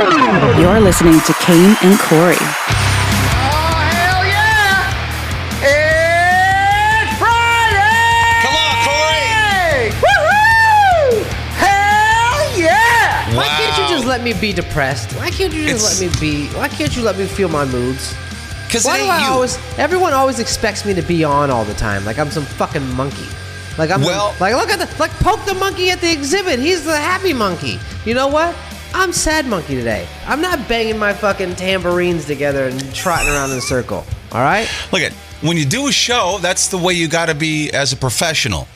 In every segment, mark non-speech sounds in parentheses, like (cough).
You're listening to Kane and Corey. Oh, hell yeah! It's Friday! Come on, Corey. Woohoo! Hell yeah! Why can't you just let me be depressed? Why can't you just It's- let me be? Why can't you let me feel my moods? Because it Why do ain't I you. always? Everyone always expects me to be on all the time, like I'm some fucking monkey. Like I'm Well- like look at the like poke the monkey at the exhibit. He's the happy monkey. You know what? I'm sad monkey today. I'm not banging my fucking tambourines together and trotting around in a circle. All right? Look at when you do a show, that's the way you got to be as a professional.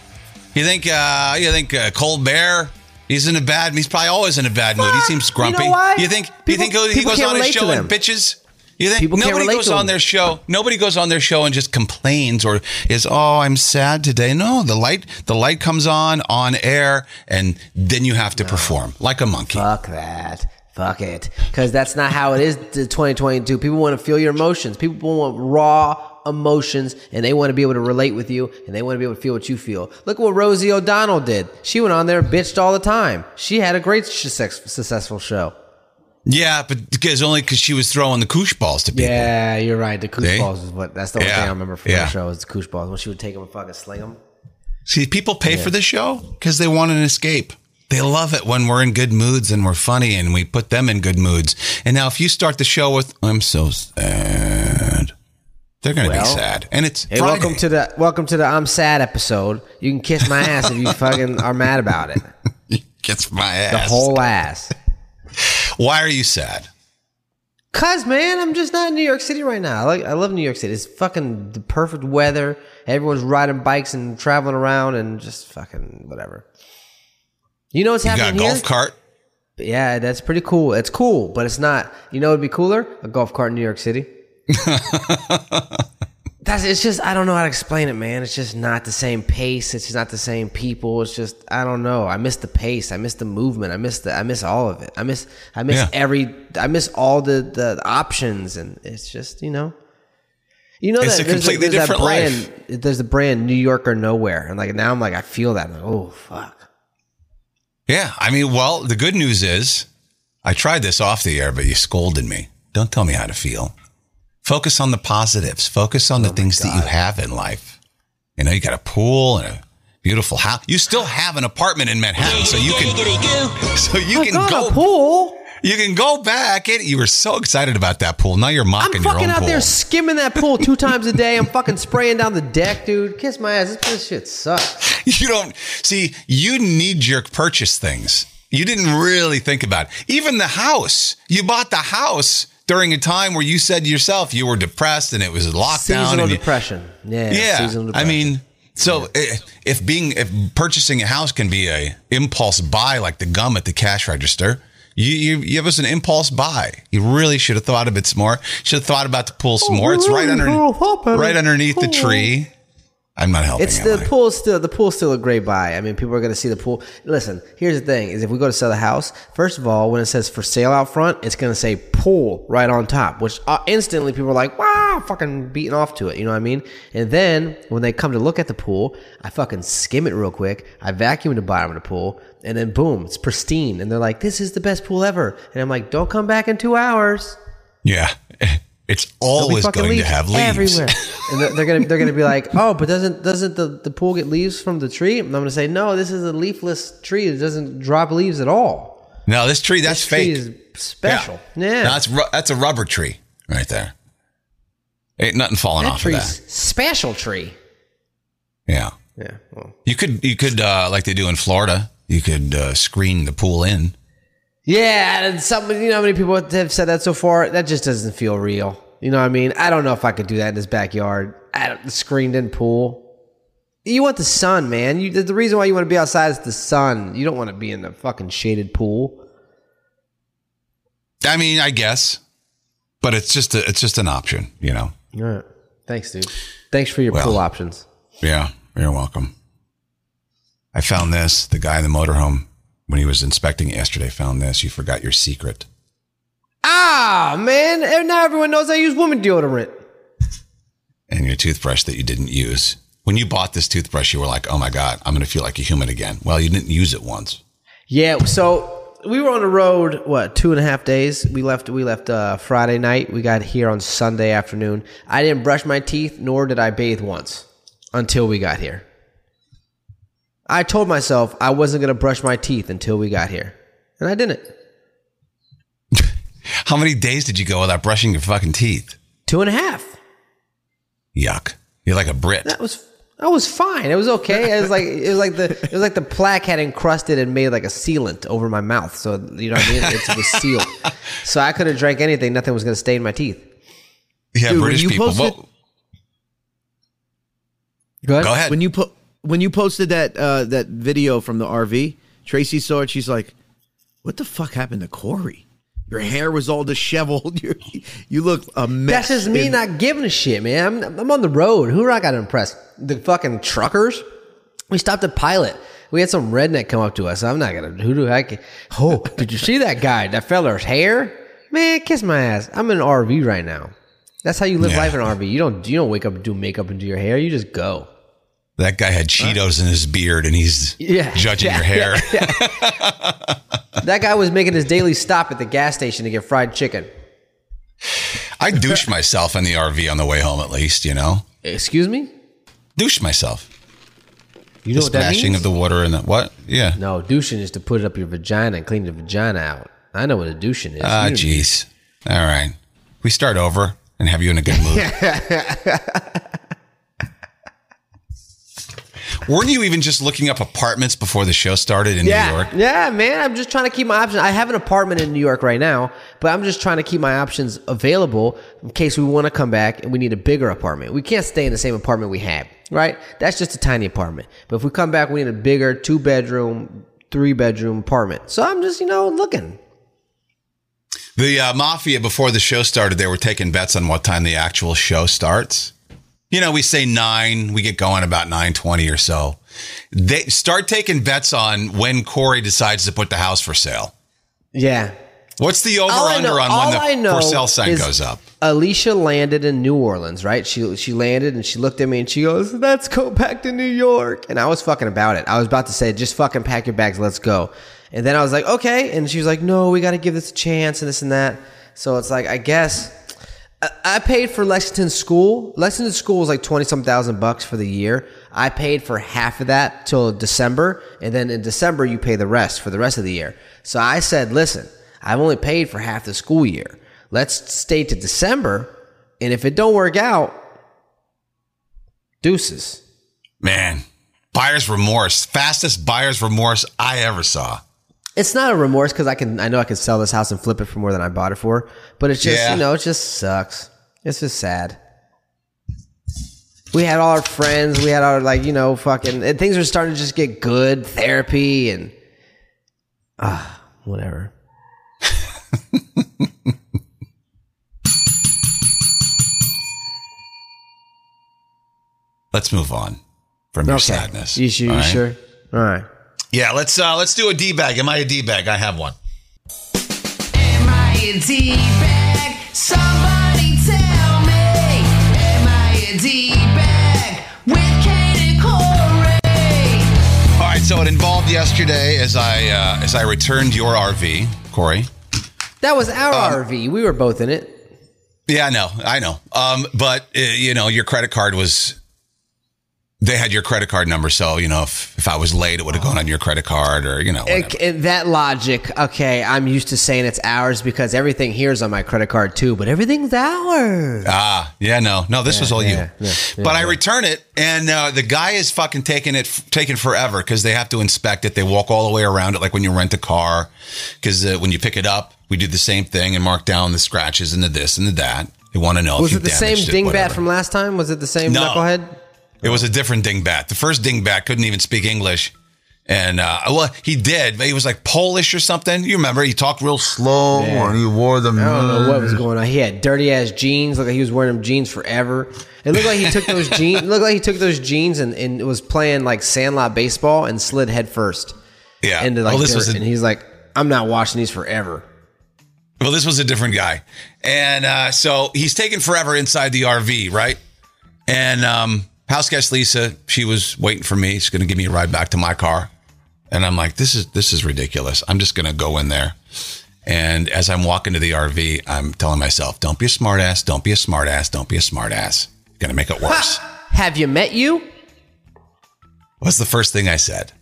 You think uh, you think uh, Colbert? He's in a bad. He's probably always in a bad mood. He seems You grumpy. know why? You think? you think he people goes on his show and bitches? You think People nobody goes on their show? Nobody goes on their show and just complains or is oh I'm sad today. No, the light the light comes on on air and then you have to perform like a monkey. Fuck that. Fuck it. Because that's not how it is to 2022. People want to feel your emotions. People want raw emotions and they want to be able to relate with you and they want to be able to feel what you feel. Look what Rosie O'Donnell did. She went on there bitched all the time. She had a great success, successful show. Yeah, but because only because she was throwing the koosh balls to people. Yeah, you're right. The koosh See? balls is what that's the only Yeah. thing I remember from Yeah. the show is the koosh balls when she would take them and fucking sling them. See, people pay for the show because they want an escape. They love it when we're in good moods and we're funny and we put them in good moods. And now, if you start the show with "I'm so sad," they're going to Well, be sad. And it's Hey, Friday. welcome to the welcome to the I'm sad episode. You can kiss my ass if you (laughs) fucking are mad about it. (laughs) Gets my ass, The whole ass. Why are you sad? Cause man, I'm just not in New York City right now. I like I love New York City. It's fucking the perfect weather. Everyone's riding bikes and traveling around and just fucking whatever. You know what's You got a golf here? cart. Yeah, that's pretty cool. It's cool, but it's not. You know, it'd be cooler a golf cart in New York City. (laughs) That's it's just I don't know how to explain it, man. It's just not the same pace. It's just not the same people. It's just I don't know. I miss the pace. I miss the movement. I miss the I miss all of it. I miss I miss Yeah. every I miss all the the options and it's just you know. You know It's that a completely there's different that brand, There's the brand New York or nowhere, and like now I'm like I feel that. Like, oh fuck. Yeah, I mean, well, the good news is I tried this off the air, but you scolded me. Don't tell me how to feel. Focus on the positives. Focus Oh on the oh things that you have in life. You know, you got a pool and a beautiful house. You still have an apartment in Manhattan, so you can (laughs) so you oh I can got go a pool. you can go back. And you were so excited about that pool. Now you're mocking I'm mocking your fucking out pool. there skimming that pool two (laughs) times a day. I'm fucking spraying down the deck, dude. Kiss my ass. This, this shit sucks. You don't see, you knee jerk purchase things. You didn't really think about it. Even the house. You bought the house during a time where you said yourself you were depressed and it was lockdown. Seasonal and you- depression. Yeah. yeah. Seasonal I mean, so i- if being if purchasing a house can be a impulse buy like the gum at the cash register, you you, you have us an impulse buy. You really should have thought of it some more. Should have thought about the pool some more. It's right oh, under right underneath the oh. tree. I'm not helping. It's the I? pool's still the pool's still a great buy. I mean, people are going to see the pool. Listen, here's the thing: is if we go to sell the house, first of all, when it says for sale out front, it's going to say pool right on top, which uh, instantly people are like, "Wow!" Fucking beating off to it. You know what I mean? And then when they come to look at the pool, I fucking skim it real quick. I vacuum the bottom of the pool, and then boom, it's pristine. And they're like, "This is the best pool ever." And I'm like, "Don't come back in two hours." Yeah. (laughs) It's There'll always going to have leaves. everywhere. (laughs) and they're, they're gonna they're gonna be like, oh, but doesn't doesn't the, the pool get leaves from the tree? And I'm gonna say, no, this is a leafless tree. It doesn't drop leaves at all. No, this tree, that's This tree fake. is special. Yeah, No, that's ru- that's a rubber tree right there. Ain't nothing falling that off of that. special tree. Yeah. Yeah. Well, You could you could uh, like they do in Florida. You could uh, screen the pool in. Yeah, and some you know how many people have said that so far. That just doesn't feel real. You know what I mean? I don't know if I could do that in this backyard. I don't, the screened in pool. You want the sun, man. You, the, the reason why you want to be outside is the sun. You don't want to be in the fucking shaded pool. I mean, I guess, but it's just a, it's just an option, you know. All right. Thanks, dude. Thanks for your Well. pool options. Yeah, you're welcome. I found this. The guy in the motorhome when he was inspecting it yesterday found this. You forgot your secret. Ah, man. And Now everyone knows I use woman deodorant. and your toothbrush that you didn't use. When you bought this toothbrush, you were like, "Oh my god, I'm going to feel like a human again." Well, you didn't use it once. Yeah. So we were on the road. What two and a half days? We left. We left uh, Friday night. We got here on Sunday afternoon. I didn't brush my teeth, nor did I bathe once until we got here. I told myself I wasn't going to brush my teeth until we got here, and I didn't. (laughs) How many days did you go without brushing your fucking teeth? Two and a half. Yuck. You're like a Brit. That was I was fine. It was okay. It was like it was like the it was like the plaque had encrusted and made like a sealant over my mouth. So you know what I mean? It was sealed. So I could have drank anything. Nothing was going to stain my teeth. Yeah, Dude, British you people. posted- Whoa, Go ahead. go ahead. When you put when you posted that uh, that video from the RV, Tracy saw it. She's like, "What the fuck happened to Corey? Your hair was all disheveled. (laughs) You you look a mess." That's just me in- not giving a shit, man. I'm, I'm on the road. Who I got to impress? The fucking truckers. We stopped at Pilot. We had some redneck come up to us. I'm not gonna. Who do I? (laughs) Oh, (laughs) did you see that guy? That fella's hair? Man, kiss my ass. I'm in an RV right now. That's how you live Yeah. life in an RV. You don't. You don't wake up and do makeup and do your hair. You just go. That guy had Cheetos in his beard and he's Yeah. judging Yeah, your hair. That guy was making his daily stop at the gas station to get fried chicken. I douche myself in the RV on the way home, at least, you know? Excuse me. Douche myself. You know the what that splashing of the water in the what? Yeah. no, douching is to put it up your vagina and clean the vagina out. I know what a douching is. Ah, You- jeez. All right. We start over and have you in a good mood. (laughs) Weren't you even just looking up apartments before the show started in yeah, New York? Yeah, man. I'm just trying to keep my options. I have an apartment in New York right now, but I'm just trying to keep my options available in case we want to come back and we need a bigger apartment. We can't stay in the same apartment we had, right? That's just a tiny apartment. But if we come back, we need a bigger two bedroom, three bedroom apartment. So I'm just, you know, looking. The uh, mafia before the show started, they were taking bets on what time the actual show starts. You know, we say nine, we get going about nine twenty or so. They start taking bets on when Corey decides to put the house for sale. Yeah. What's the over under know- on when the for sale sign goes up? Alicia landed in New Orleans, right? She she landed and she looked at me and she goes, "Let's go back to New York." And I was fucking about it. I was about to say, "Just fucking pack your bags, let's go." And then I was like, "Okay." And she was like, "No, we got to give this a chance and this and that." So it's like, I guess I- paid for Lexington School. Lexington School was like twenty some thousand bucks for the year. I paid for half of that till December, and then in December you pay the rest for the rest of the year. So I said, "Listen, I've only paid for half the school year. Let's stay to December, and if it don't work out, deuces." Man, buyer's remorse. Fastest buyer's remorse I ever saw. It's not a remorse because I can. I know I can sell this house and flip it for more than I bought it for. But it's just Yeah. you know, it just sucks. It's just sad. We had all our friends. We had our like you know fucking and things were starting to just get good. Therapy and ah whatever. (laughs) Let's move on from your Okay. sadness. You sure? all You right? sure? All right. Yeah, let's uh let's do a D bag. Am I a D bag? I have one. Am I a D-bag? Somebody tell me. Am I a D-bag? With Kane and Corey. All right, so it involved yesterday as I uh, as I returned your RV, Corey. That was our Um, RV. We were both in it. Yeah, I know, I know. Um, but uh, you know, your credit card was. They had your credit card number, so you know if, if I was late, it would have gone on your credit card, or you know. It- it- that logic, okay, I'm used to saying it's ours because everything here is on my credit card too, but everything's ours. Ah, yeah, no, no, this was all yeah, you. yeah, yeah, but I return it, and uh, the guy is fucking taking it, taking forever because they have to inspect it. They walk all the way around it, like when you rent a car. Because uh, when you pick it up, we do the same thing and mark down the scratches and the this and the that. They want to know Was if it the same dingbat from last time? Was it the same No. knucklehead? It was a different dingbat. The first dingbat couldn't even speak English. And uh, well, he did, but he was like Polish or something. You remember? He talked real slow, he wore them. I don't know what was going on. He had dirty ass jeans. Looked like he was wearing them jeans forever. It looked like he took those (laughs) jeans. Looked like he took those jeans and, and was playing like sandlot baseball and slid head first Yeah. into like well, this dirt. was a, and he's like, "I'm not washing these forever." Well, this was a different guy. And uh, so he's taking forever inside the RV, right? And um, house guest Lisa, she was waiting for me. She's going to give me a ride back to my car. and I'm like, this is this is ridiculous. I'm just gonna go in there. And as I'm walking to the RV, I'm telling myself, don't be a smartass, don't be a smartass, don't be a smartass. Gonna make it worse. Have you met you? What's the first thing I said?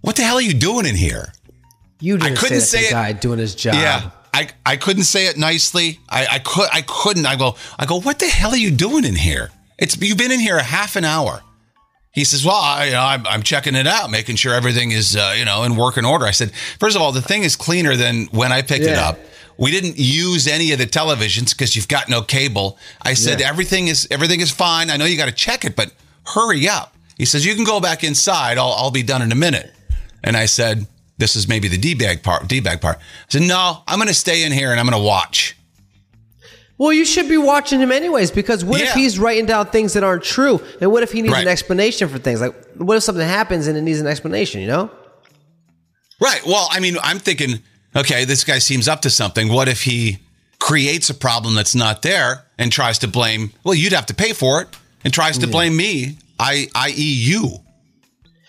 What the hell are you doing in here? You didn't couldn't say, say it. to guy doing his job. Yeah. I, I couldn't say it nicely. I, I could I couldn't. I go I go. What the hell are you doing in here? It's you've been in here a half an hour. He says, "Well, I, you know, I'm, I'm checking it out, making sure everything is uh, you know in working order." I said, first of all, the thing is cleaner than when I picked it up. We didn't use any of the televisions because you've got no cable. I said Yeah. everything is everything is fine. I know you got to check it, but hurry up. He says you can go back inside. I'll I'll be done in a minute. And I said, this is maybe the D bag part. D bag part. I said, no, I'm going to stay in here and I'm going to watch. Well, you should be watching him anyways because what if he's writing down things that aren't true? And what if he needs Right. an explanation for things? Like, what if something happens and it needs an explanation, you know? Right. Well, I mean, I'm thinking, okay, this guy seems up to something. What if he creates a problem that's not there and tries to blame? Well, you'd have to pay for it and tries to blame me, I, i.e., you.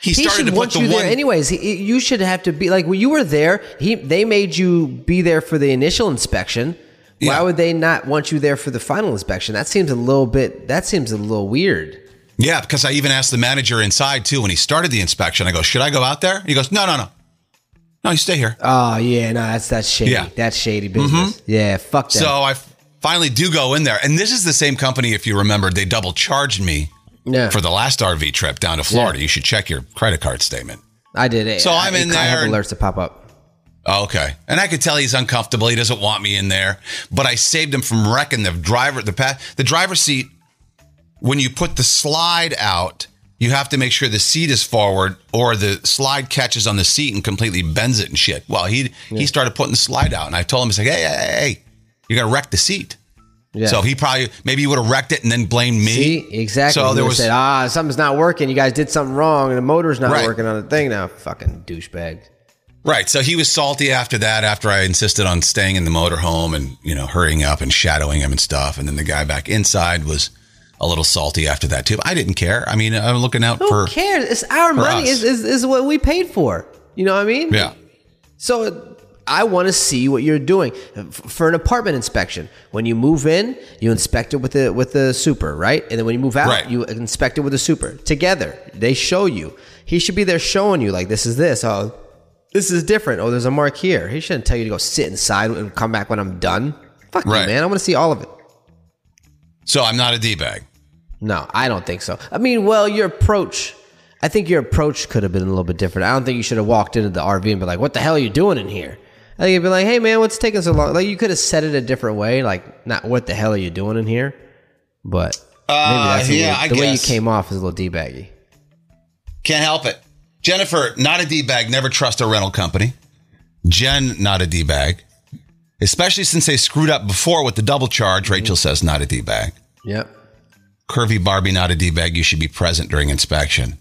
He He started should to put want the you one. there anyways. He, you should have to be like when you were there. He they made you be there for the initial inspection. Why would they not want you there for the final inspection? That seems a little bit. That seems a little weird. Yeah, because I even asked the manager inside too when he started the inspection. I go, should I go out there? He goes, no, no, no, no, you stay here. Oh yeah, no, that's that's shady. Yeah. Mm-hmm. That's shady business. Yeah, fuck that. So I finally do go in there, and this is the same company. If you remember, they double charged me yeah, for the last RV trip down to Florida. Yeah. You should check your credit card statement. I did it. So I'm I, in I have alerts to pop up. Okay. And I could tell he's uncomfortable. He doesn't want me in there. But I saved him from wrecking the driver, the pa- the driver's seat. When you put the slide out, you have to make sure the seat is forward, or the slide catches on the seat and completely bends it and shit. Well, he he started putting the slide out, and I told him, "He's like, hey, hey, hey, you're gonna wreck the seat." Yeah. So he probably maybe he would have wrecked it and then blamed me. See, exactly. So He there was said, ah, something's not working. You guys did something wrong, and the motor's not Right. working on the thing now. Fucking douchebag. Right. So he was salty after that, after I insisted on staying in the motorhome and, you know, hurrying up and shadowing him and stuff. And then the guy back inside was a little salty after that too. I didn't care. I mean, I'm looking out Who for. cares? It's our money. Is, is is what we paid for. You know what I mean? Yeah. So I want to see what you're doing for an apartment inspection. When you move in, you inspect it with the with the super, right? And then when you move out, Right. you inspect it with the super together. They show you. He should be there showing you like this is this. Oh, this is different. Oh, there's a mark here. He shouldn't tell you to go sit inside and come back when I'm done. Fuck you, Right. man. I want to see all of it. So I'm not a D bag. No, I don't think so. I mean, well, your approach, I think your approach could have been a little bit different. I don't think you should have walked into the RV and be like, "What the hell are you doing in here?" I think you'd be like, "Hey, man, what's taking so long?" Like you could have said it a different way, like, "Not what the hell are you doing in here?" But maybe that's Uh, yeah, little- the way you came off is a little d-baggy. Can't help it. Jennifer, not a D bag. Never trust a rental company. Jen, not a D bag. Especially since they screwed up before with the double charge. Rachel says not a D bag. Yep. Curvy Barbie, not a D bag. You should be present during inspection.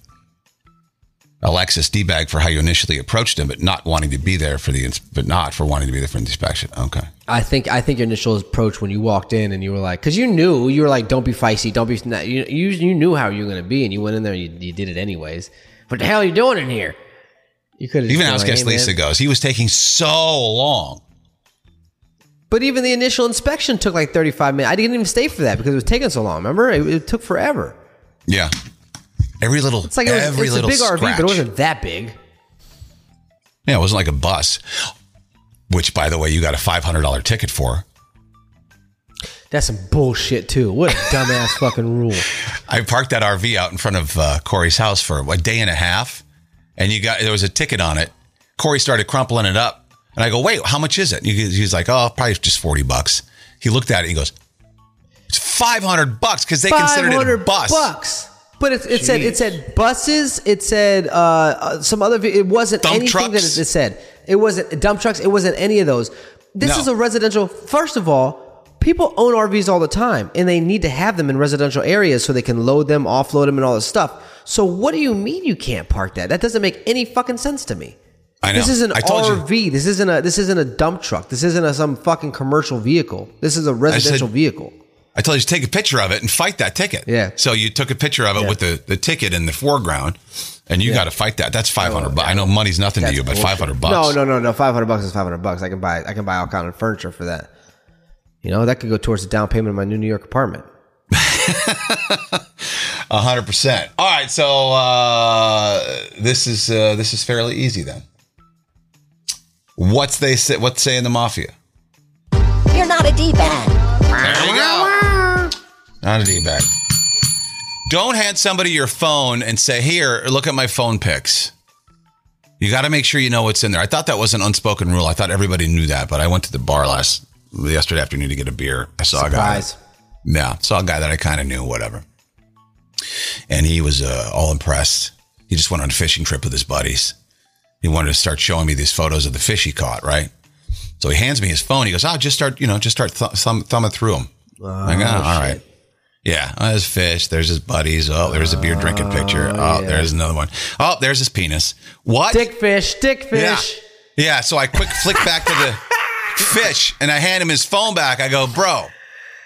Alexis D bag for how you initially approached him, but not wanting to be there for the, but not for wanting to be there for the inspection. Okay. I think I think your initial approach when you walked in and you were like, because you knew you were like, "Don't be feisty, don't be," you you, you knew how you were going to be, and you went in there and you, you did it anyways. What the hell are you doing in here? You could have Even like, guest. Lisa goes, he was taking so long. But even the initial inspection took like 35 minutes. I didn't even stay for that because it was taking so long. Remember, it, it took forever. Yeah. Every little, It's like it was, every it's a little big RV, but it wasn't that big. Yeah, it wasn't like a bus, which, by the way, you got a $500 ticket for. That's some bullshit too. What a (laughs) dumbass fucking rule. I parked that RV out in front of uh, Corey's house for a day and a half, and you got there was a ticket on it. Corey started crumpling it up, and I go, "Wait, how much is it?" And he's like, "Oh, probably just forty bucks." He looked at it. and He goes, "It's five hundred bucks because they considered it a 500 bus." bucks. But it, it said it said buses. It said uh, uh, some other. It wasn't Dump anything that trucks? it, it said. It wasn't dump trucks. It wasn't any of those. This No. is a residential. First of all, people own RVs all the time, and they need to have them in residential areas so they can load them, offload them, and all this stuff. So what do you mean you can't park that? That doesn't make any fucking sense to me. I know. This is an told you. RV. This isn't a this isn't a dump truck. This isn't a some fucking commercial vehicle. This is a residential vehicle. I told you to take a picture of it and fight that ticket. Yeah. So you took a picture of it Yeah. with the, the ticket in the foreground, and you got to fight that. That's five hundred. bucks. I know money's nothing to That's you, but bullshit. five hundred bucks. No, no, no, no. Five hundred bucks is five hundred bucks. I can buy. I can buy all kind of furniture for that. You know, that could go towards the down payment of my new New York apartment. (laughs) A hundred percent. All right, so uh, this is uh, this is fairly easy then. What's they say? What's say in the mafia? You're not a D-bag. There you go. Not a d bag. Don't hand somebody your phone and say, "Here, look at my phone pics." You got to make sure you know what's in there. I thought that was an unspoken rule. I thought everybody knew that, but I went to the bar last yesterday afternoon to get a beer. I saw a guy. Surprise. Yeah, saw a guy that I kind of knew, whatever. And he was uh, all impressed. He just went on a fishing trip with his buddies. He wanted to start showing me these photos of the fish he caught, right? So he hands me his phone. He goes, "Oh, just start, you know, just start th- thumb- thumbing through them." I go, "Oh, all right." Yeah, oh, there's fish. There's his buddies. Oh, there's a beer drinking picture. Oh, there's another one. Oh, there's his penis. What? Dick fish, dick Yeah. fish. Yeah. yeah So I quick flick back to the (laughs) fish and I hand him his phone back. I go, bro,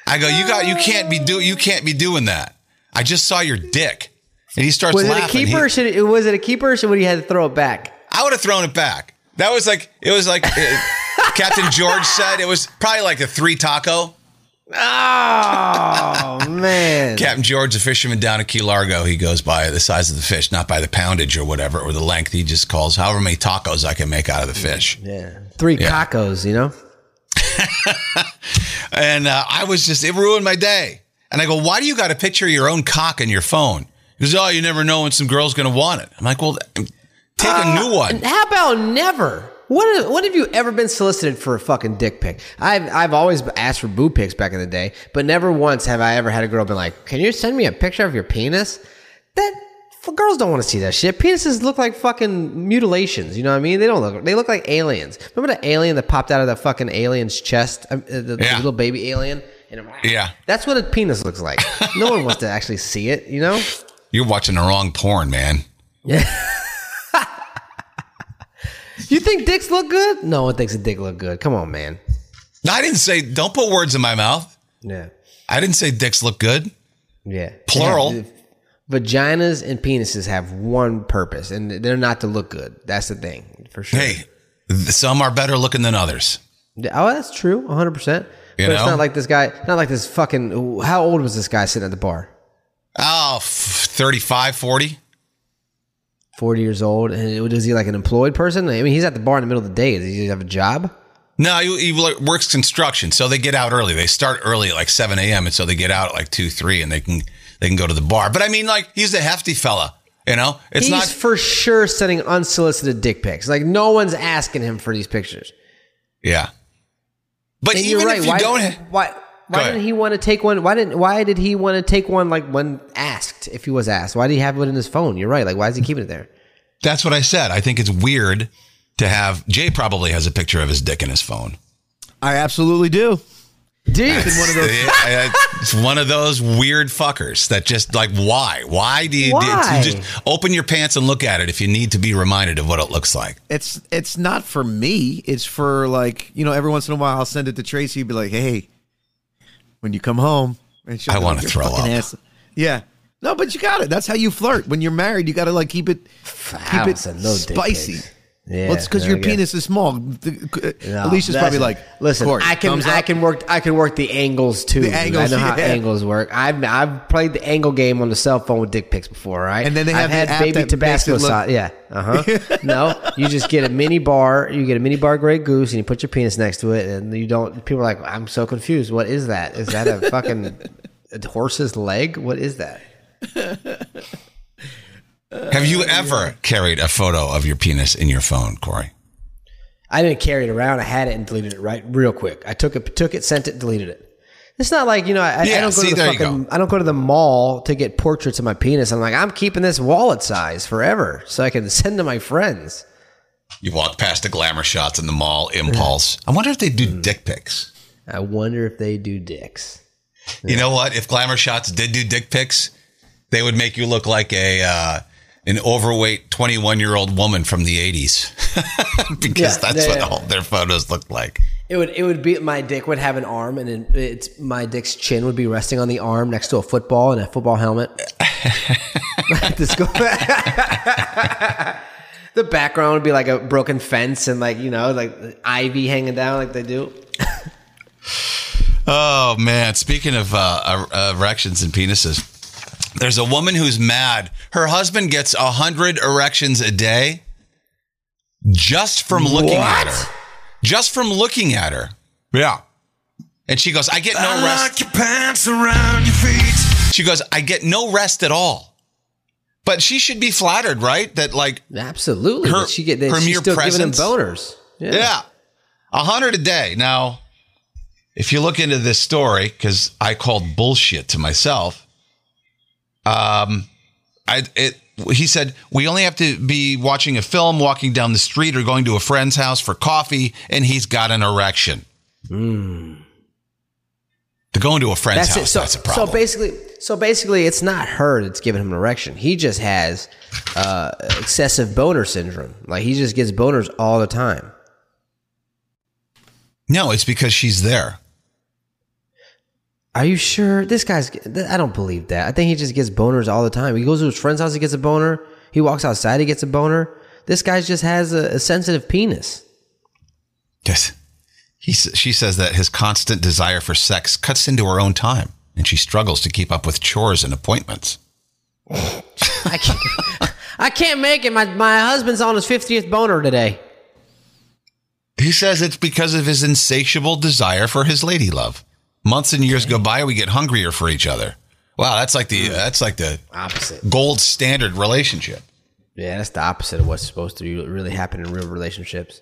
I go, you got, you can't be do, you can't be doing that. I just saw your dick. And he starts Was it a laughing. keeper? He- should it, was it a keeper? Or should he had to throw it back? I would have thrown it back. That was like, it was like uh, Captain George said, it was probably like a three taco. Oh (laughs) man! Captain George, the fisherman down at Key Largo, he goes by the size of the fish, not by the poundage or whatever, or the length. He just calls however many tacos I can make out of the fish. Yeah, three Yeah. cacos. You know. (laughs) And uh, I was just, it ruined my day. And I go, why do you got a picture of your own cock in your phone? He goes, oh, you never know when some girl's going to want it. I'm like, well, take a new one. How about never? What when have you ever been solicited for a fucking dick pic? I've I've always asked for boob pics back in the day, but never once have I ever had a girl been like, "Can you send me a picture of your penis?" That girls don't want to see that shit. Penises look like fucking mutilations. You know what I mean? They don't look. They look like aliens. Remember the alien that popped out of the fucking alien's chest? Um, uh, the, the Yeah. little baby alien. Yeah. that's what a penis looks like. no one wants to actually see it. You know? You're watching the wrong porn, man. (laughs) You think dicks look good? No one thinks a dick look good. Come on, man. No, I didn't say, don't put words in my mouth. Yeah. I didn't say dicks look good. Yeah. Plural. Yeah, uh, Vaginas and penises have one purpose, and they're not to look good. That's the thing, for sure. Hey, some are better looking than others. Oh, that's true, 100%. You but it's not like this guy, not like this fucking. How old was this guy sitting at the bar? Oh, f- 35, 40. 40 years old. And is he like an employed person? I mean, he's at the bar in the middle of the day. Does he have a job? No, he, he works construction, so they get out early. They start early at like seven a.m. and so they get out at like two, three, and they can they can go to the bar. But I mean, like he's a hefty fella, you know. It's he's not. for sure sending unsolicited dick pics. Like, no one's asking him for these pictures. Yeah, but And even you're right. if you why, don't, why? Why didn't he want to take one? Why didn't? Why did he want to take one? Like when asked, if he was asked, why did he have it in his phone? You're right. Like, why is he keeping it there? that's what I said. I think it's weird to have. Jay probably has a picture of his dick in his phone. I absolutely do. Dude, (laughs) one of those. It's one of those weird fuckers that just like why? Why do you, Why? you just open your pants and look at it if you need to be reminded of what it looks like? It's it's not for me. It's for like you know. Every once in a while, I'll send it to Tracy. Be like, hey, when you come home, and she'll I wanna throw "Your fucking up." ass." Yeah. No, but you got it. That's how you flirt. When you're married, you got to like keep it I keep it send no dick spicy. Pics. Yeah, well, it's because your I guess. penis is small. The- No, Alicia's probably like, listen, "Corey, I can I can work I can work the angles too. The angles, I know how angles work. I've I've played the angle game on the cell phone with dick pics before, right? And then they have I've the had app baby that Tabasco it look- sauce. Yeah, uh huh. (laughs) no, you just get a mini bar. You get a mini bar Grey Goose, and you put your penis next to it, and you don't. People are like, I'm so confused. What is that? Is that a fucking (laughs) a horse's leg? What is that? (laughs) Have you ever carried a photo of your penis in your phone, Corey? I didn't carry it around. I had it and deleted it right real quick. I took it, took it, sent it, deleted it. It's not like you know. I, I don't go see, to the fucking. I don't go to the mall to get portraits of my penis. I'm like, I'm keeping this wallet size forever, so I can send to my friends. You walk past the glamour shots in the mall, impulse. (laughs) I wonder if they do dick pics. I wonder if they do dicks. You know what? If glamour shots did do dick pics, they would make you look like a uh, an overweight 21 year old woman from the 80s (laughs) because Yeah, that's yeah, what yeah. all their photos looked like. It would it would be my dick would have an arm and it, it's my dick's chin would be resting on the arm next to a football and a football helmet. (laughs) (laughs) The background would be like a broken fence and like you know like ivy hanging down like they do. Oh man! Speaking of uh, er- erections and penises, there's a woman who's mad. Her husband gets a hundred erections a day just from looking at her. Just from looking at her. Yeah. And she goes, "I get no rest." your pants around your feet. She goes, "I get no rest at all." But she should be flattered, right? That like, Absolutely, Her- But she get that her she's mere still giving him presence? boners. yeah, a hundred a day. Now, if you look into this story, because I called bullshit to myself, um, I it he said we only have to be watching a film, walking down the street, or going to a friend's house for coffee, and he's got an erection. To go into a friend's That's it. house, So, that's a problem. so basically, so basically, it's not her that's giving him an erection. He just has uh, excessive boner syndrome. Like he just gets boners all the time. no, it's because she's there. Are you sure this guy's? I don't believe that. I think he just gets boners all the time. He goes to his friend's house, he gets a boner. He walks outside, he gets a boner. This guy just has a, a sensitive penis. Yes. He, she says that his constant desire for sex cuts into her own time, and she struggles to keep up with chores and appointments. I can't. (laughs) I can't make it. My my husband's on his fiftieth boner today. He says it's because of his insatiable desire for his lady love. Months and years go by, we get hungrier for each other. Wow, that's like the hmm. that's like the Opposite. gold standard relationship. Yeah, that's the opposite of what's supposed to really happen in real relationships.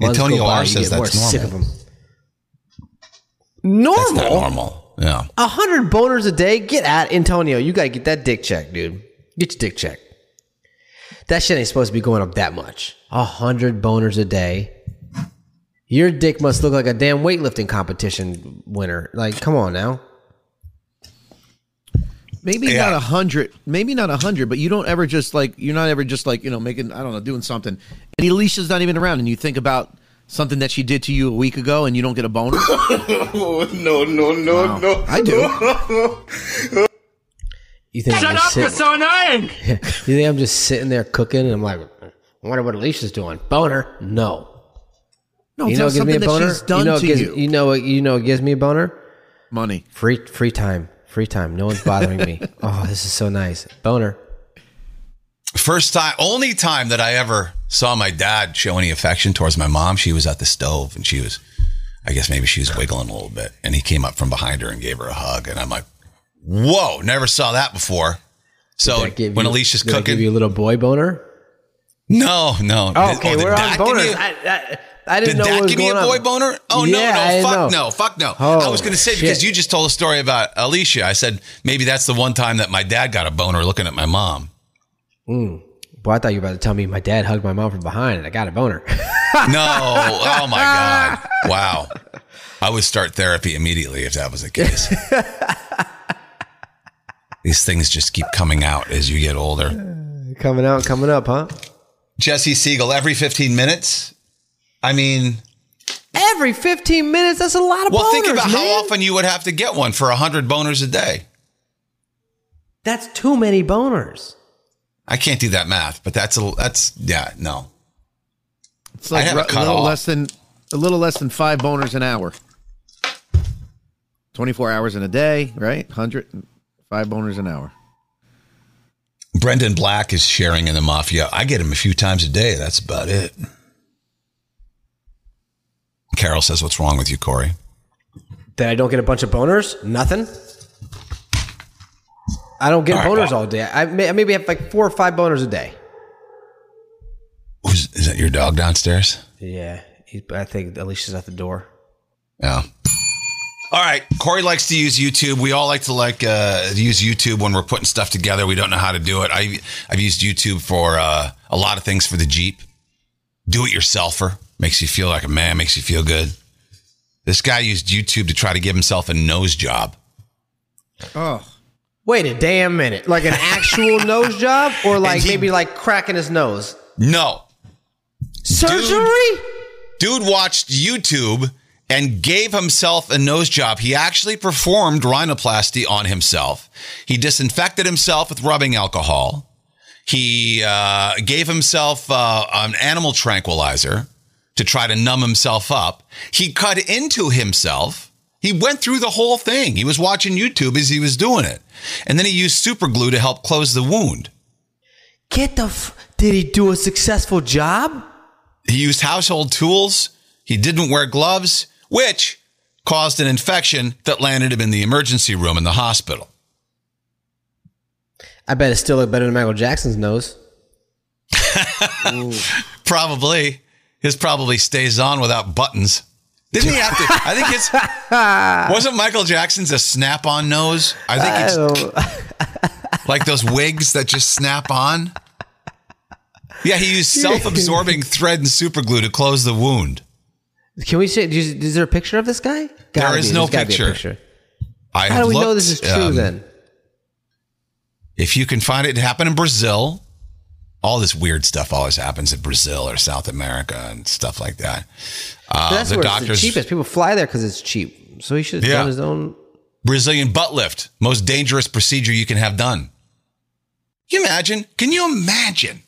Months Antonio by, R says that's sick normal. of them. That's not Normal. normal. Yeah. A hundred boners a day. Get at Antonio. You gotta get that dick check, dude. Get your dick check. That shit ain't supposed to be going up that much. A hundred boners a day. Your dick must look like a damn weightlifting competition winner. Like, come on now. Maybe Yeah. not a hundred, maybe not a hundred, but you don't ever just like you're not ever just like you know making I don't know doing something, and Alicia's not even around, and you think about something that she did to you a week ago, and you don't get a boner. (laughs) No, no, no, no. I do. (laughs) You think I'm just sitting, so annoying. you think I'm just sitting there cooking and I'm like, I wonder what Alicia's doing. Boner? No. No, You know gives me something a that boner? she's done you know, to gives, you. you know you know what gives me a boner? Money. Free free time. Free time. No one's bothering me. (laughs) Oh, this is so nice. Boner. First time, only time that I ever saw my dad show any affection towards my mom, she was at the stove and she was, I guess maybe she was wiggling a little bit. And he came up from behind her and gave her a hug. And I'm like, whoa, never saw that before. So That when you- Alicia's did cooking, give you a little boy boner. no, no. Oh, okay, oh, did we're on boners. I, I, I didn't Did know what that was give me a on. boy boner? Oh Yeah, no, no, fuck know. no, fuck no. Oh, I was going to say because you just told a story about Alicia. I said maybe that's the one time that my dad got a boner looking at my mom. Hmm. Boy, I thought you were about to tell me my dad hugged my mom from behind and I got a boner. (laughs) No, oh my god, wow. I would start therapy immediately if that was the case. (laughs) These things just keep coming out as you get older. coming out, coming up, huh? Jesse Siegel, every 15 minutes. I mean, Every 15 minutes, that's a lot of well, boners, Well, think about how often you would have to get one for 100 boners a day. That's too many boners. I can't do that math, but that's a that's yeah, no. It's like I have it ru- cut a little off. less than a little less than five boners an hour. Twenty four hours in a day, right? Hundred five boners an hour. Brendan Black is sharing in the mafia. I get him a few times a day. That's about it. Carol says, "What's wrong with you, Corey?" That I don't get a bunch of boners? Nothing. I don't get All right, boners well- all day. I, may, I maybe have like four or five boners a day. Who's, is that your dog downstairs? Yeah, he, I think Alicia's at the door. Yeah. All right. Corey likes to use YouTube. We all like to like uh, use YouTube when we're putting stuff together. We don't know how to do it. I I've used YouTube for uh, a lot of things for the Jeep. Do it yourselfer makes you feel like a man. Makes you feel good. This guy used YouTube to try to give himself a nose job. Oh, Wait a damn minute. Like an actual (laughs) nose job, or like he- maybe like cracking his nose. No. Surgery? Dude watched YouTube and gave himself a nose job. He actually performed rhinoplasty on himself. He disinfected himself with rubbing alcohol. He uh, gave himself uh, an animal tranquilizer to try to numb himself up. He cut into himself. He went through the whole thing. He was watching YouTube as he was doing it. And then he used super glue to help close the wound. Get the. F- Did he do a successful job? He used household tools. He didn't wear gloves, which caused an infection that landed him in the emergency room in the hospital. I bet it still looked better than Michael Jackson's nose. (laughs) Probably. His probably stays on without buttons. Didn't he have to? I think it's. (laughs) Wasn't Michael Jackson's a snap on nose? I think it's (laughs) like those wigs that just snap on. Yeah, he used self absorbing (laughs) thread and super glue to close the wound. Can we say? Is, there a picture of this guy? Gotta is be. no There's gotta be a picture. I How do we know this is true um, then? If you can find it, it happened in Brazil. All this weird stuff always happens in Brazil or South America and stuff like that. Uh, That's the where it's the cheapest. People fly there because it's cheap. So he should have Yeah. done his own. Brazilian butt lift, most dangerous procedure you can have done. Can you imagine? Can you imagine?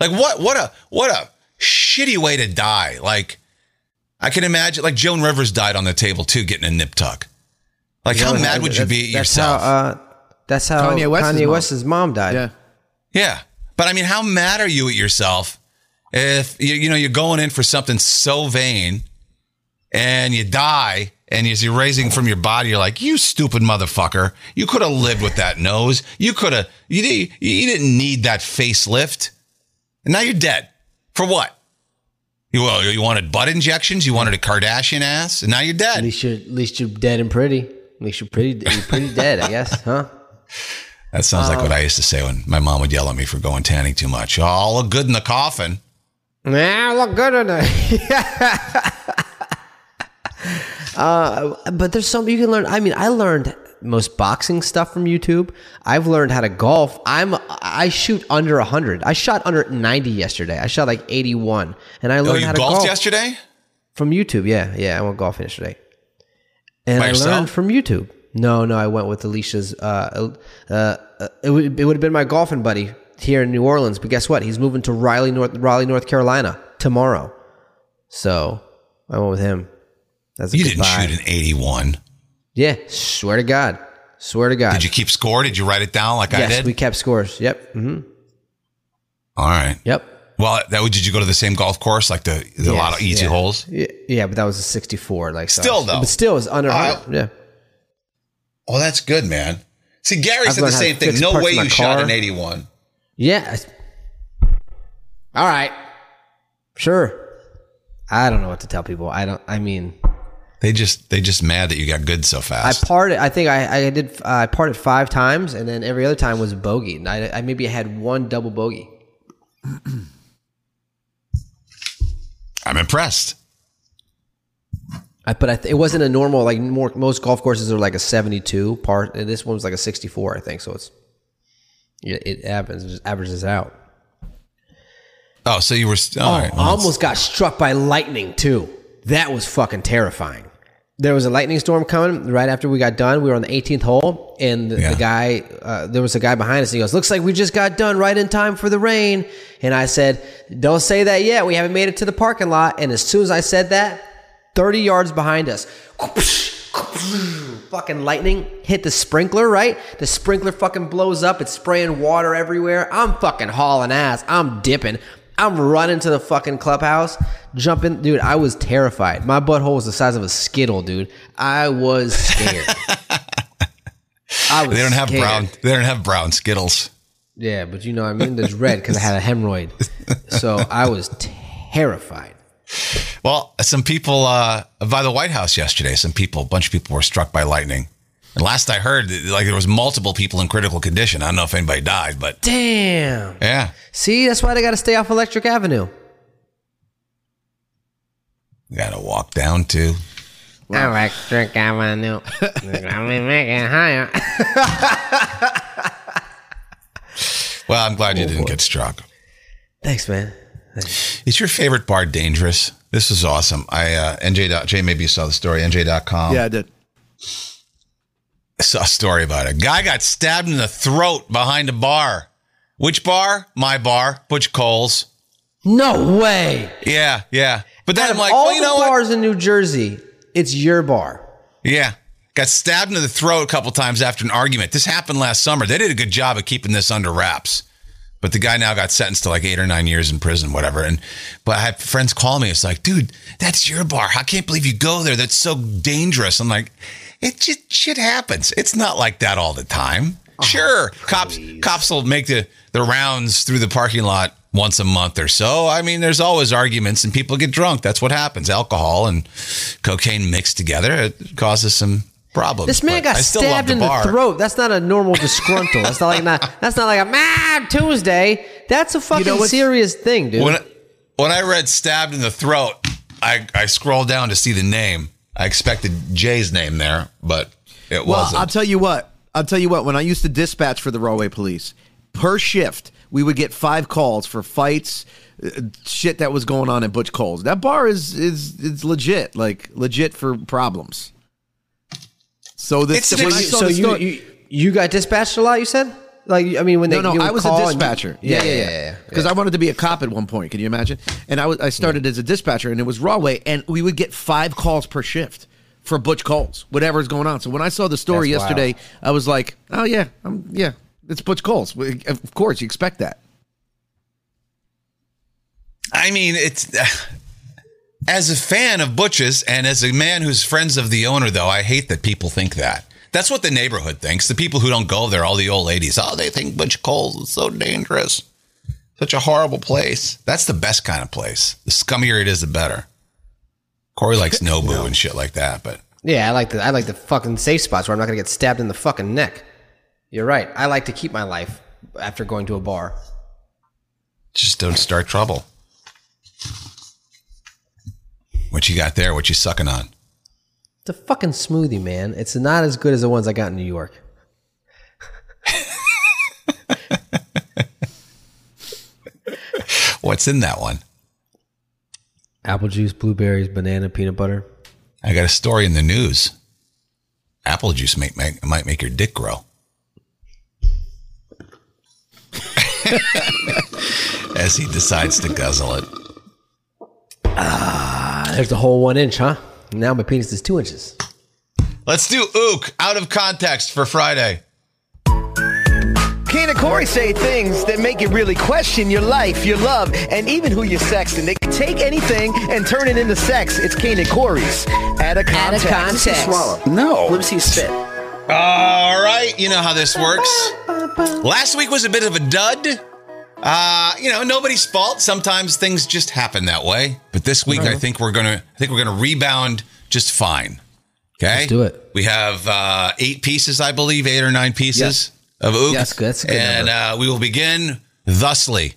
Like what? What a what a shitty way to die. Like I can imagine. Like Joan Rivers died on the table too, getting a nip tuck. Like how mad would you be at that's yourself? How, uh, that's how Kanye Kanye, West's mom. West's mom died. Yeah. Yeah. But I mean, how mad are you at yourself if you, you know you're going in for something so vain and you die and as you're raising from your body, you're like, you stupid motherfucker. You could have lived with that nose. You could have, you, you didn't need that facelift. And now you're dead. For what? You, well, you wanted butt injections? You wanted a Kardashian ass? And now you're dead. At least you're at least you're dead and pretty. At least you're pretty you're pretty (laughs) dead, I guess, huh? That sounds like what I used to say when my mom would yell at me for going tanning too much. Oh, I'll look good in the coffin. Nah, look good in it. (laughs) uh, but there's some you can learn. I mean, I learned most boxing stuff from YouTube. I've learned how to golf. I'm I shoot under 100. I shot under 90 yesterday. I shot like 81, and I Oh, learned you how to golfed golf yesterday? from YouTube. Yeah, yeah, I went golfing yesterday, and By I yourself? learned from YouTube. No, no, I went with Alicia's. Uh, uh, uh, it would it would have been my golfing buddy here in New Orleans, but guess what? He's moving to Raleigh, North Raleigh, North Carolina tomorrow. So I went with him. That's a You didn't shoot an 81. Yeah, swear to God, swear to God. Did you keep score? Did you write it down like I yes, did? we kept scores. Yep. hmm All right. Yep. Well, that did you go to the same golf course, like the, the a lot of easy yeah. holes? Yeah, yeah, but that was a 64. Like so- Still, though. but still, it's under. Uh, yeah. Oh, that's good, man. See, Gary said the learned how to same thing. No way you shot car. an 81. Yeah. All right. Sure. I don't know what to tell people. I don't. I mean, They just they just mad that you got good so fast. I parted. I think I, I did. Uh, I parted five times, and then every other time was a bogey. And I, I maybe had one double bogey. I'm impressed. I, but I th- it wasn't a normal like more. Most golf courses are like a seventy-two part, and this one was like a sixty-four. I think so. It's it, it happens. It just averages out. Oh, so you were st- Oh, right. I almost got struck by lightning too. That was fucking terrifying. There was a lightning storm coming right after we got done. We were on the 18th hole, and the, Yeah. the guy, uh, there was a guy behind us. And he goes, "Looks like we just got done right in time for the rain." And I said, "Don't say that yet. We haven't made it to the parking lot." And as soon as I said that, 30 yards behind us, fucking lightning hit the sprinkler. Right, the sprinkler fucking blows up. It's spraying water everywhere. I'm fucking hauling ass. I'm dipping. I'm running to the fucking clubhouse, jumping, dude. I was terrified. My butthole was the size of a skittle, dude. I was scared. (laughs) I was They don't have scared. brown. They don't have brown Skittles. Yeah, but you know, what I mean, there's red because I had a hemorrhoid, so I was terrified. Well, some people uh, by the White House yesterday, some people, a bunch of people were struck by lightning. And last I heard, like there was multiple people in critical condition. I don't know if anybody died, but Damn. yeah, See, that's why they got to stay off Electric Avenue. got to walk down to. Electric Avenue. Let me make it higher. Well, I'm glad you Oh, didn't get struck. Thanks, man. Is your favorite bar dangerous? This is awesome. I uh, NJ. Jay, maybe you saw the story. NJ.com. Yeah, I did. I saw a story about it. A guy got stabbed in the throat behind a bar. Which bar? My bar, Butch Cole's. No way. Yeah, yeah. But then Out I'm like, all well, you the know what? bars in New Jersey, it's your bar. Yeah. Got stabbed in the throat a couple times after an argument. This happened last summer. They did a good job of keeping this under wraps. But the guy now got sentenced to like eight or nine years in prison, whatever. And but I had friends call me. It's like, dude, that's your bar. I can't believe you go there. That's so dangerous. I'm like, it just shit happens. It's not like that all the time. Oh, sure, cops cops will make the the rounds through the parking lot once a month or so. I mean, there's always arguments and people get drunk. That's what happens. Alcohol and cocaine mixed together it causes some problems. This man got I still love stabbed in the bar. throat. That's not a normal disgruntle. That's not like not. That's not like a mad Tuesday. That's a fucking what's- serious thing, dude. When I, when I read stabbed in the throat, I I scrolled down to see the name. I expected Jay's name there, but it Well, wasn't. I'll tell you what. I'll tell you what. When I used to dispatch for the Rahway Police, per shift, we would get five calls for fights, uh, shit that was going on at Butch Cole's. That bar is is is legit, like legit for problems. So this It's- when it's- saw so the you, you you got dispatched a lot. You said like I mean when they no, no, you would I was a and you- dispatcher. yeah, yeah, yeah. Because I wanted to be a cop at one point. Can you imagine? And I was I started as a dispatcher, and it was Rahway, and we would get five calls per shift for Butch Coles, whatever's going on. So when I saw the story That's wild. yesterday, I was like, oh yeah, I'm yeah, it's Butch Coles. Of course, you expect that. I mean, it's as a fan of Butch's and as a man who's friends of the owner, though, I hate that people think that. That's what the neighborhood thinks. The people who don't go there, all the old ladies, oh, they think Butch Cole's is so dangerous, such a horrible place. That's the best kind of place. The scummier it is, the better. Corey likes (laughs) Nobu and shit like that, but Yeah, I like the I like the fucking safe spots where I'm not gonna get stabbed in the fucking neck. You're right. I like to keep my life after going to a bar. just don't start trouble. What you got there? What you sucking on? It's a fucking smoothie, man. It's not as good as the ones I got in New York. (laughs) What's in that one? Apple juice, blueberries, banana, peanut butter. I got a story in the news. Apple juice make, make, might make your dick grow. (laughs) As he decides to guzzle it. Ah. There's the whole one inch, huh? Now my penis is two inches. Let's do ook out of context for Friday. Kane and Corey say things that make you really question your life, your love, and even who you're sexting. They can take anything and turn it into sex. It's Kane and Corey's. Out of Out of context. context. No. Let me see you spit. All right, you know how this works. Last week was a bit of a dud. Uh, you know, nobody's fault. Sometimes things just happen that way. But this week, I think we're gonna, I think we're gonna rebound just fine. Okay, Let's do it. We have uh, eight pieces, I believe, eight or nine pieces of ook. That's good. That's good and uh, we will begin thusly.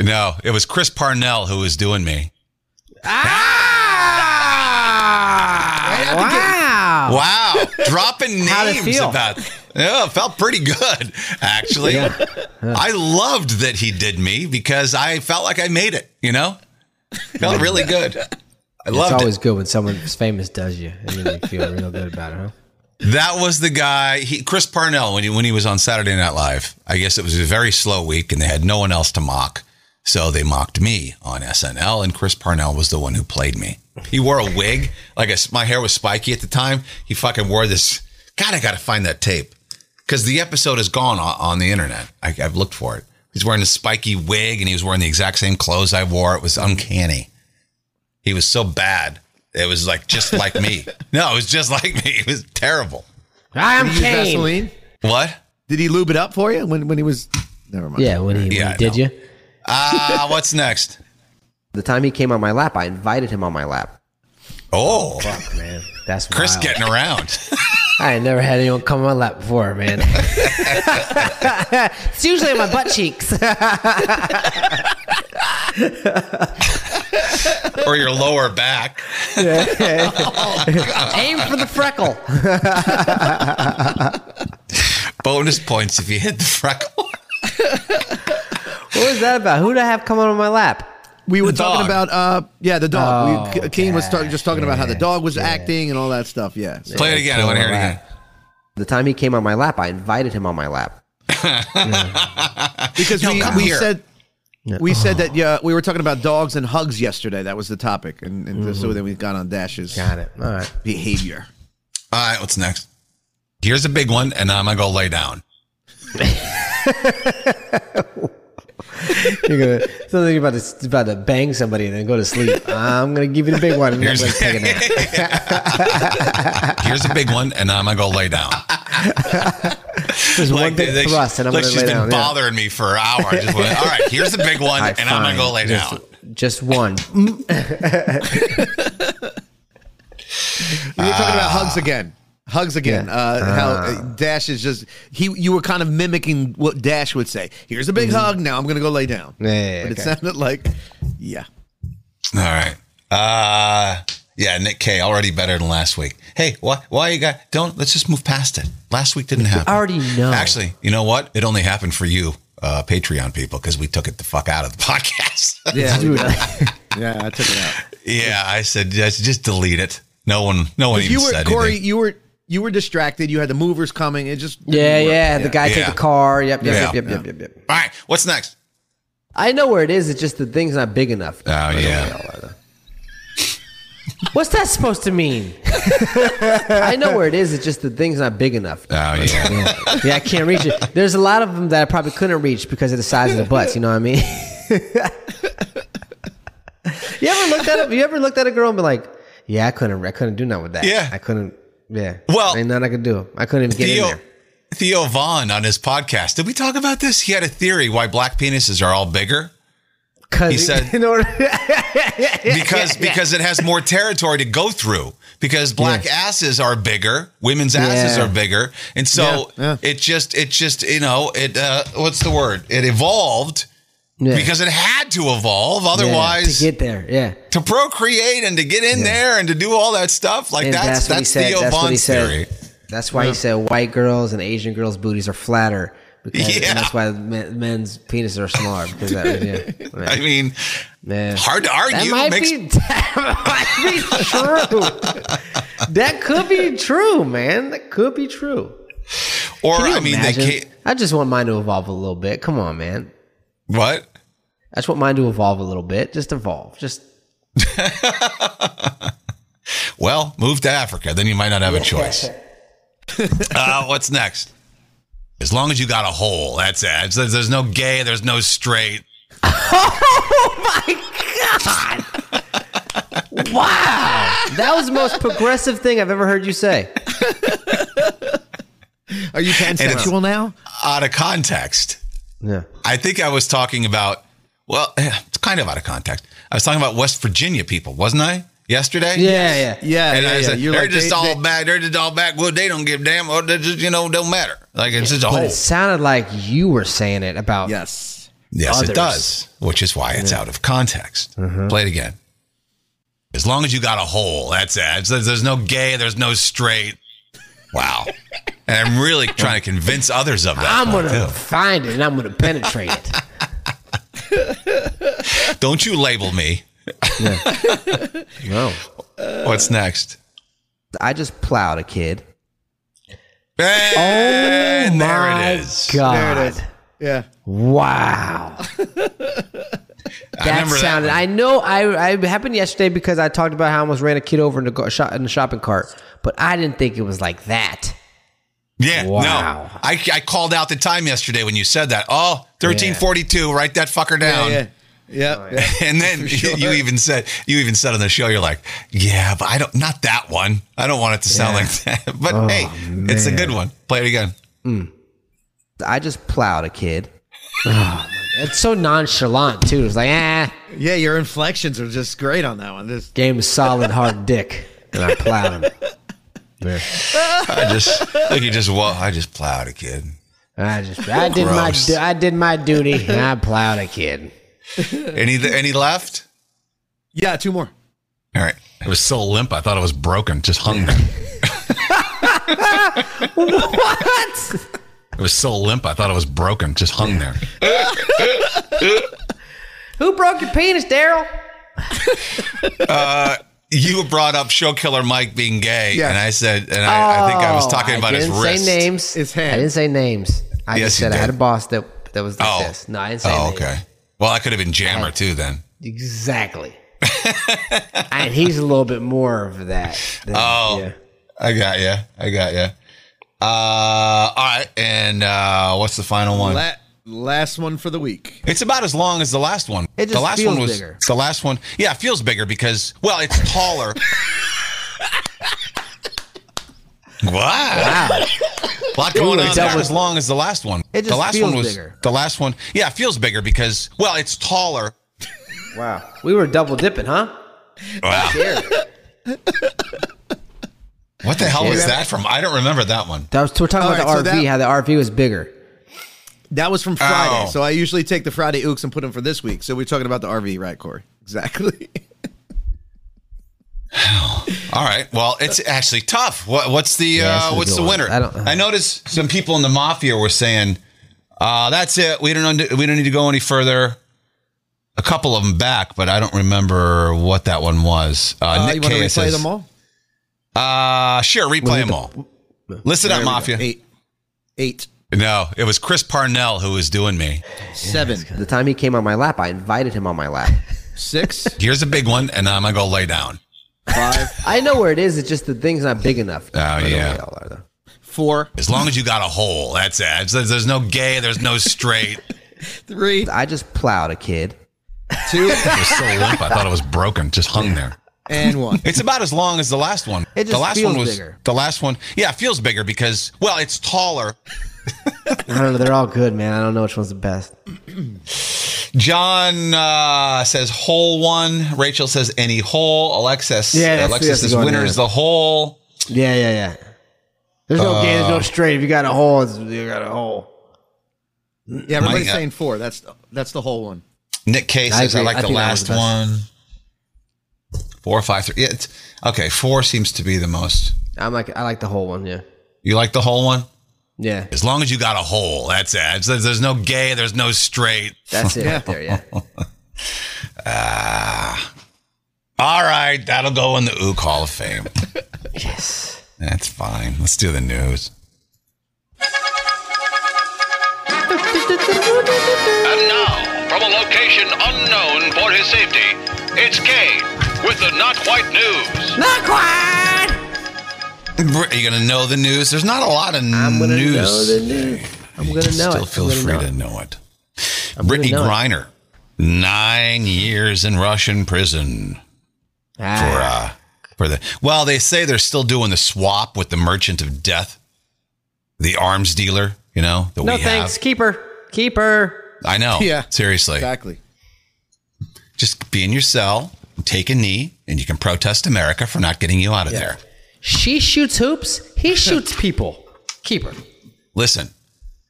No, it was Chris Parnell who was doing me. Wow. Wow, dropping names about. Yeah, it felt pretty good, actually. I loved that he did me because I felt like I made it. You know, felt really good. I It's loved always it. good when someone famous does you, and you feel real good about it, huh? That was the guy, he, Chris Parnell, when he when he was on Saturday Night Live. I guess it was a very slow week, and they had no one else to mock, so they mocked me on SNL, and Chris Parnell was the one who played me. He wore a wig, like I, my hair was spiky at the time. He fucking wore this. God, I got to find that tape because the episode is gone on, on the internet. I, I've looked for it. He's wearing a spiky wig, and he was wearing the exact same clothes I wore. It was uncanny. He was so bad. It was like just like me. (laughs) No, it was just like me. It was terrible. I'm Did he use Vaseline? What? Did he lube it up for you when when he was? Never mind. Yeah, when he, when Yeah, he did know. you. Ah, (laughs) what's next? The time he came on my lap, I invited him on my lap. Oh, Fuck, man. That's Chris wild. getting around. (laughs) I ain't never had anyone come on my lap before, man. (laughs) it's usually on my butt cheeks. (laughs) or your lower back. Aim for the freckle. (laughs) Bonus points if you hit the freckle. What was that about? Who did I have come on my lap? We were The talking dog. about uh yeah the dog. Oh, we, Kane was talk, just talking about how the dog was yeah. acting and all that stuff. Yeah. So- Play it again. I want to hear it again. The time he came on my lap, I invited him on my lap. (laughs) because Yo, we, we here. said we said that yeah we were talking about dogs and hugs yesterday. That was the topic, and, and so then we got on Dash's Got it. All right. behavior. All right, what's next? Here's a big one, and I'm gonna go lay down. (laughs) You're gonna something about to about to bang somebody and then go to sleep. I'm gonna give you the big one and then Here's, like, take a nap. here's a big one, and I'm gonna go lay down. There's one big they- thrust and I'm like gonna she's lay been down. yeah. bothering me for an hour. I just went, All right, here's the big (laughs) one, All right, and I'm gonna go lay just, down. Just one. (laughs) (laughs) You're talking about hugs ah. again. Hugs again. Yeah. Uh, how uh, Dash is just he. You were kind of mimicking what Dash would say. Here's a big hug. Now I'm going to go lay down. Yeah, yeah, yeah, but it sounded like, yeah. All right. Uh yeah, Nick K already better than last week. Hey, why why you got don't let's just move past it. Last week didn't happen. I already know. Actually, you know what? It only happened for you, uh, Patreon people, because we took it the fuck out of the (laughs) podcast. Yeah, (laughs) Dude, yeah. I took it out. yeah, I said just just delete it. No one no one even You were said Corey. anything. You were you were distracted. You had the movers coming. It just didn't yeah, yeah. The guy take Yeah. the car. Yep, yep, Yeah. yep, yep, yep, yep, yep. All right, what's next? I know where it is. It's just the thing's not big enough. Oh yeah. What's that supposed to mean? (laughs) I know where it is. It's just the thing's not big enough. Oh yeah. Yeah. yeah, I can't reach it. There's a lot of them that I probably couldn't reach because of the size of the butts. You know what I mean? (laughs) you ever looked at it? You ever looked at a girl and be like, "Yeah, I couldn't. I couldn't do nothing with that. Yeah. I couldn't. Yeah. Well, ain't nothing I could do. I couldn't even get in Theo there. Theo Von on his podcast. Did we talk about this? He had a theory why black penises are all bigger. Because he said- (laughs) in order, (laughs) because because it has more territory to go through. Because black Yeah. asses are bigger, women's asses Yeah. are bigger, and so Yeah, yeah. it just it just you know it uh, what's the word? It evolved Yeah. because it had to evolve. Yeah, Otherwise, to get there, yeah. to procreate and to get in there and to do all that stuff like And that's that's. Theo That's what he Von's said. theory. That's why he said white girls and Asian girls' booties are flatter. Because, Yeah. and that's why men's penises are smaller. Because that, yeah, (laughs) I mean, yeah. hard to That argue. might Makes- be (laughs) that might be true. that could be true, man. That could be true. or I mean, imagine? they can't. I just want mine to evolve a little bit. Come on, man. What? I just want mine to evolve a little bit. Just evolve. Just (laughs) Well, move to Africa, then you might not have a choice. (laughs) uh, what's next? As long as you got a hole, that's it. It's- There's no gay, there's no straight. (laughs) Oh my God. wow. That was the most progressive thing I've ever heard you say. Are you pansexual now? Out of context. Yeah. I think I was talking about, well, eh, it's kind of out of context. I was talking about West Virginia people, wasn't I? Yesterday? Yeah, yeah. Yeah, And yeah, I yeah. said, You're they're like, just they- all they- back. They're just all backwood. They don't give a damn. Or they just, you know, don't matter. Like it's just a But whole. it sounded like you were saying it about Yes. Yes, others. it does, which is why it's out of context. Mm-hmm. Play it again. As long as you got a hole, that's it. There's no gay, there's no straight. Wow. And I'm really trying to convince others of that. I'm gonna too. find it and I'm gonna penetrate it. (laughs) Don't you label me. (laughs) No. What's next? I just plowed a kid. And oh there Oh My it is. God. There it is. Yeah. Wow. (laughs) I That remember sounded. that. I know. I, I happened yesterday because I talked about how I almost ran a kid over in the, shop, in the shopping cart, but I didn't think it was like that. Yeah, Wow. no. I, I called out the time yesterday when you said that. Oh, 1342, write that fucker down. Yeah. Yeah. yeah. (laughs) And then (laughs) you even said you even said on the show, you're like, yeah, but I don't not that one. I don't want it to sound like that. (laughs) But Oh, hey, it's a good one. Play it again. I just plowed a kid. (sighs) Oh, it's so nonchalant too. It's like, ah, Yeah, your inflections are just great on that one. This game of solid hard dick, and I plowed him. I just like you just well, I just plowed a kid. I just, I did my, Gross. du- I did my duty, and I plowed a kid. Any any left? Yeah, two more. All right. It was so limp, I thought it was broken. Just hung there. what? It was so limp, I thought it was broken. Just hung there. Who broke your penis, Daryl? Uh, You brought up show killer Mike being gay, Yes. and I said, and I, I think I was talking Oh, about I his didn't wrist. say names. His hand. I didn't say names. I Yes, just you said I had a boss that that was like Oh. this. No, I didn't say Oh, names. okay. Well, I could have been Jammer too then. Exactly. (laughs) and he's a little bit more of that. than- Oh. yeah. I got you. I got you. Uh, all right. And uh, what's the final one? La- last one for the week. It's about as long as the last one. It just the last feels one was bigger. the last one. Yeah, it feels bigger because well, it's taller. (laughs) wow. Wow. A lot going Ooh, on that there. was- as long as the last one. It just the last feels one was bigger. the last one. Yeah, it feels bigger because well, it's taller. Wow. We were double dipping, huh? Wow. What the hell was that from? I don't remember that one. That was, we're talking All about right, so the RV, that- how the RV was bigger. That was from Friday. Oh. So I usually take the Friday ooks and put them for this week. So we're talking about the RV, right, Corey? (laughs) Exactly. All right. Well, it's actually tough. What, what's the Yeah, uh, what's the winner? I don't- I noticed some people in the mafia were saying, uh, "That's it. We don't under- we don't need to go any further." A couple of them back, but I don't remember what that one was. Uh, Uh, Nick you want to replay says, them all? Uh, sure, replay them all. Listen up, mafia. Eight. Eight. No, it was Chris Parnell who was doing me. Seven. The time he came on my lap, I invited him on my lap. (laughs) Six. Here's a big one, and I'm gonna go lay down. Five. I know where it is. It's just the thing's not big enough. Oh, I know yeah. where they all are, though. Four. As long as you got a hole, that's it. There's, there's no gay, there's no straight. (laughs) Three. I just plowed a kid. Two. (laughs) It was so limp, I thought it was broken. Just hung there. and one. It's about as long as the last one. It just the last feels one was bigger. the last one. Yeah, it feels bigger because well, it's taller. I don't know. They're all good, man. I don't know which one's the best. (clears throat) John uh, says hole one. Rachel says any hole. Alexis Yeah, that's- Alexis that's says the winner is the hole. Yeah, yeah, yeah. There's no gay. There's no straight. If you got a hole, it's, you got a hole. Yeah, everybody's My- saying four. That's the, that's the whole one. Nick K says I, agree. like I the think that was last the best. one. Four, five, three. Yeah, it's, okay, four seems to be the most. I'm like, I like the whole one. Yeah, You like the whole one? Yeah. As long as you got a hole, that's it. It's- there's no gay, there's no straight. That's it right there. Yeah. (laughs) Ah. All right, that'll go in the Ook Hall of Fame. (laughs) yes. That's fine. Let's do the news. And now, from a location unknown for his safety, it's Kane with the Not Quite News. Not quite. Are you gonna know the news? There's not a lot of I'm gonna news. know the news. I'm gonna know it. Still it. feel I'm free know to know it. I'm Brittney gonna know it. Griner, nine years in Russian prison for Ah, uh for the. Well, they say they're still doing the swap with the merchant of death, the arms dealer. You know that no we thanks. have. Keep her. Keep her. I know. Yeah. seriously. Exactly. Just be in your cell, take a knee, and you can protest America for not getting you out of there. She shoots hoops. He (laughs) shoots people. Keep her. Listen,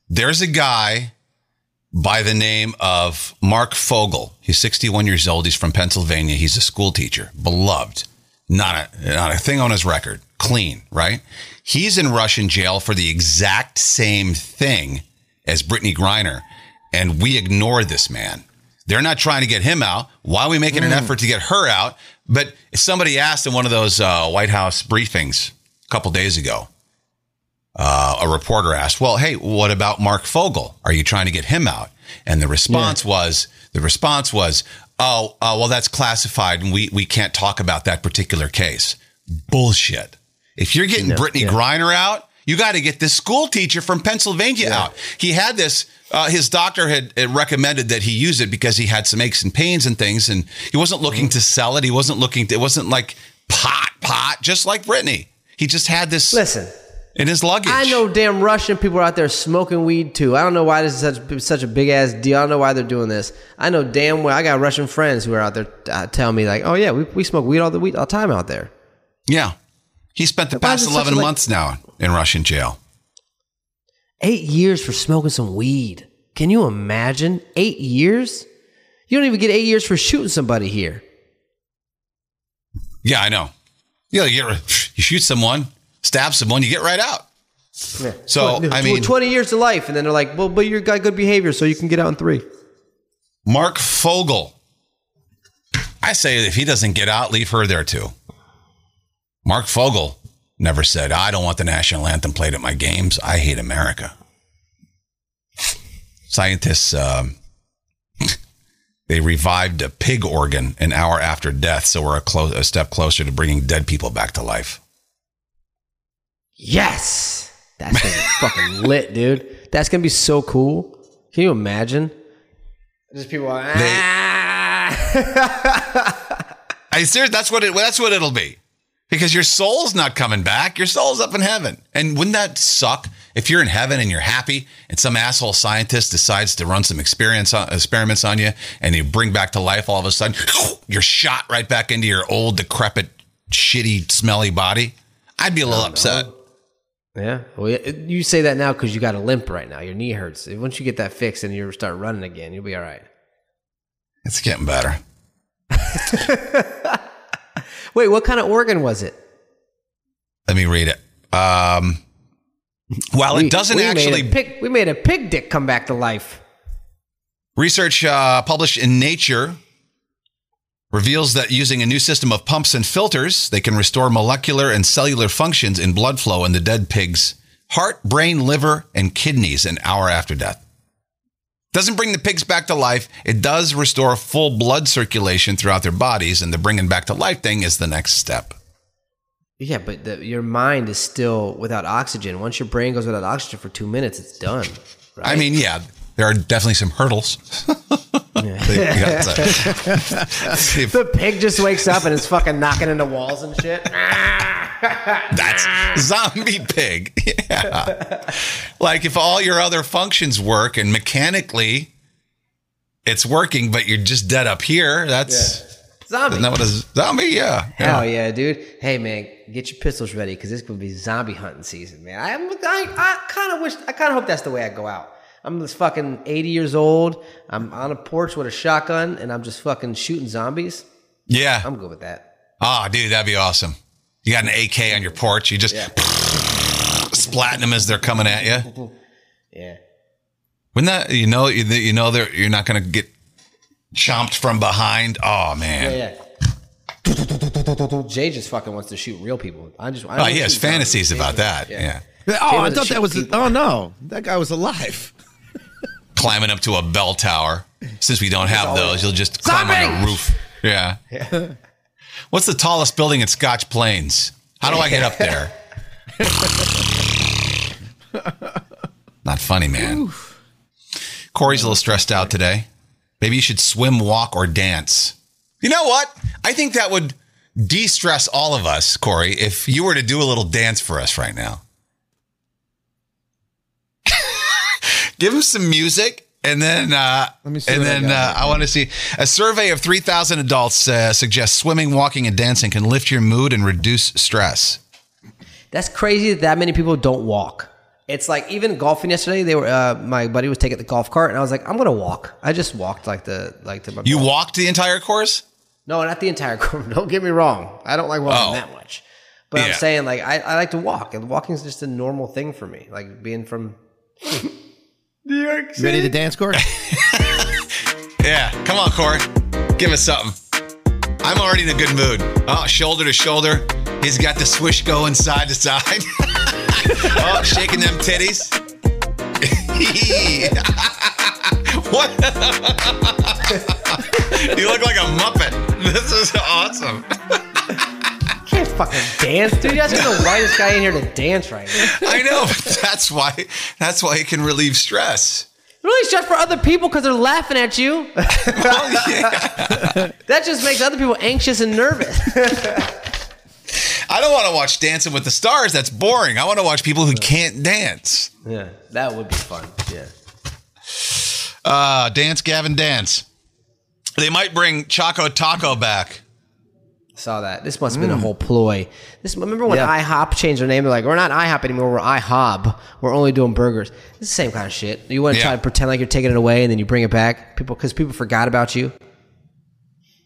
there's a guy by the name of Marc Fogel. He's 61 years old. He's from Pennsylvania. He's a school teacher, beloved. Not a, not a thing on his record. Clean, right? He's in Russian jail for the exact same thing as Brittney Griner. And we ignore this man. They're not trying to get him out. Why are we making an effort to get her out? But somebody asked in one of those uh, White House briefings a couple days ago, uh, a reporter asked, "Well, hey, what about Marc Fogel? Are you trying to get him out?" And the response was, the response was, "Oh, uh, well, that's classified, and we we can't talk about that particular case." Bullshit. If you're getting Brittney Griner out, you got to get this school teacher from Pennsylvania out. He had this. Uh, his doctor had, had recommended that he use it because he had some aches and pains and things, and he wasn't looking to sell it. He wasn't looking. To, it wasn't like pot, pot, just like Brittney. He just had this Listen, in his luggage. I know damn Russian people are out there smoking weed too. I don't know why this is such such a big ass deal. I don't know why they're doing this. I know damn well. I got Russian friends who are out there uh, telling me like, "Oh yeah, we, we smoke weed all the weed all the time out there." Yeah. He spent the past 11 a, like- months now in Russian jail. Eight years for smoking some weed. Can you imagine? Eight years? You don't even get eight years for shooting somebody here. Yeah, I know. Yeah, you, you shoot someone, stab someone, you get right out. So, Tw- I mean, 20 years to life. And then they're like, well, but you got good behavior, so you can get out in three. Marc Fogel. I say if he doesn't get out, leave her there too. Marc Fogel never said, I don't want the national anthem played at my games. I hate America. Scientists, um, (laughs) they revived a pig organ an hour after death, so we're a, clo- a step closer to bringing dead people back to life. Yes. That's to be fucking (laughs) lit, dude. That's going to be so cool. Can you imagine? Just people like, ah. (laughs) I serious. That's what it. That's what it'll be, because your soul's not coming back. Your soul's up in heaven. And wouldn't that suck if you're in heaven and you're happy, and some asshole scientist decides to run some experience on, experiments on you, and you bring back to life all of a sudden, (gasps) you're shot right back into your old, decrepit, shitty, smelly body. I'd be a little upset. Yeah. Well, yeah, you say that now because you got a limp right now. Your knee hurts. Once you get that fixed and you start running again, you'll be all right. It's getting better. (laughs) Wait, what kind of organ was it? Let me read it. Um, while We- it doesn't we actually pig, we made a pig dick come back to life. Research uh, published in Nature reveals that using a new system of pumps and filters, they can restore molecular and cellular functions in blood flow in the dead pig's heart, brain, liver, and kidneys an hour after death. Doesn't bring the pigs back to life. It does restore full blood circulation throughout their bodies, and the bringing back to life thing is the next step. Yeah, but the, your mind is still without oxygen. Once your brain goes without oxygen for two minutes, it's done. Right? I mean, yeah, there are definitely some hurdles. (laughs) They got to- see if- the pig just wakes up and is fucking knocking into walls and shit. (laughs) That's zombie pig. (laughs) Yeah. like if all your other functions work and mechanically it's working, but you're just dead up here, that's Zombie. isn't that what a zombie? Yeah. Hell yeah, dude. Hey man, get your pistols ready because this could be zombie hunting season, man. I, I, I kind of wish, I kind of hope that's the way I go out. I'm this fucking 80 years old. I'm on a porch with a shotgun and I'm just fucking shooting zombies. Yeah. I'm good with that. Oh, dude, that'd be awesome. You got an AK on your porch. You just (laughs) splatting them as they're coming at you. (laughs) Yeah. Wouldn't that you know you, you know they're, you're not going to get chomped from behind? Oh man. Yeah, yeah. Jay just fucking wants to shoot real people. I just, I Oh, he has fantasies about that. Yeah. Oh, I thought that was. people. Oh no, that guy was alive. Climbing up to a bell tower. Since we don't have those, you'll just climb on a roof. Yeah. (laughs) What's the tallest building in Scotch Plains? How do I get up there? (laughs) Not funny, man. Corey's a little stressed out today. Maybe you should swim, walk, or dance. You know what? I think that would de stress all of us, Corey, if you were to do a little dance for us right now. Give him some music. And then, uh, Let me see and what I then uh. I want to see a survey of 3,000 adults uh, suggests swimming, walking, and dancing can lift your mood and reduce stress. That's crazy that that many people don't walk. It's like even golfing yesterday. They were uh, my buddy was taking the golf cart, and I was like, I'm gonna walk. I just walked like the like the. my. You ball. walked the entire course? No, not the entire (laughs) course. Don't get me wrong. I don't like walking Oh. that much, but I'm saying like I, I like to walk, and walking is just a normal thing for me. Like being from (laughs) New York You ready to dance, Corey? (laughs) Yeah. Come on, Corey. Give us something. I'm already in a good mood. Oh, shoulder to shoulder. He's got the swish going side to side. (laughs) oh, shaking them titties. (laughs) what? you look like a Muppet. This is awesome. Fucking dance, dude. You guys are the whitest guy in here to dance right now. I know. (laughs) But that's why. That's why it can relieve stress. Really stress for other people because they're laughing at you. (laughs) Well, yeah. that just makes other people anxious and nervous. I don't want to watch Dancing with the Stars. That's boring. I want to watch people who can't dance. yeah, that would be fun. Yeah. Uh, dance, Gavin, dance. They might bring Choco Taco back. Saw that. This must have been a mm. whole ploy. This remember when Yeah. IHOP changed their name? They're like, we're not IHOP anymore. We're IHOB. We're only doing burgers. It's the same kind of shit. You want to Yeah. try to pretend like you're taking it away and then you bring it back, people, because people forgot about you.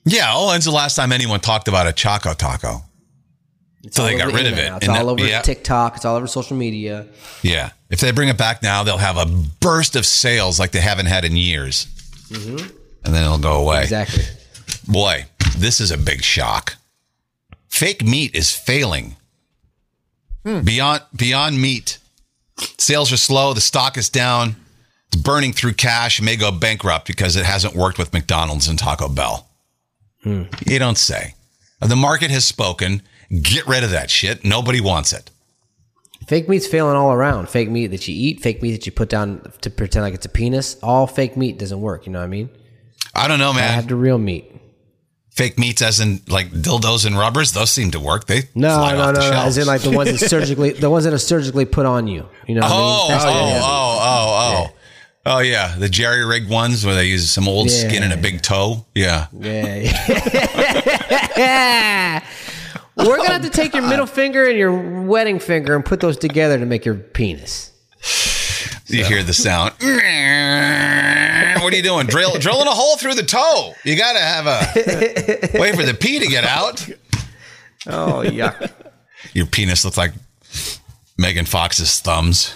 Yeah. Oh, when's the last time anyone talked about a Choco Taco? It's So all they got the rid of internet it. now. It's And all that- over yeah. TikTok. It's all over social media. Yeah. If they bring it back now, they'll have a burst of sales like they haven't had in years. Mm-hmm. And then it'll go away. Exactly. Boy, this is a big shock. Fake meat is failing. Hmm. Beyond Beyond Meat. Sales are slow. The stock is down. It's burning through cash. It may go bankrupt because it hasn't worked with McDonald's and Taco Bell. Hmm. You don't say. The market has spoken. Get rid of that shit. Nobody wants it. Fake meat's failing all around. Fake meat that you eat, fake meat that you put down to pretend like it's a penis. All fake meat doesn't work. You know what I mean? I don't know, man. I have the real meat. Fake meats, as in like dildos and rubbers, those seem to work. They No, no, no, no. As in like the ones that surgically, the ones that are surgically put on you. You know what Oh, I mean? oh, That's oh, the- oh, oh, oh, oh, yeah. The jerry rigged ones where they use some old Yeah. skin and a big toe. Yeah. Yeah. yeah. (laughs) We're gonna have to take your (laughs) middle finger and your wedding finger and put those together to make your penis. You hear the sound. (laughs) what are you doing? Drill, drilling a hole through the toe. You got to have a (laughs) wait for the pee to get out. Oh yuck! Your penis looks like Megan Fox's thumbs.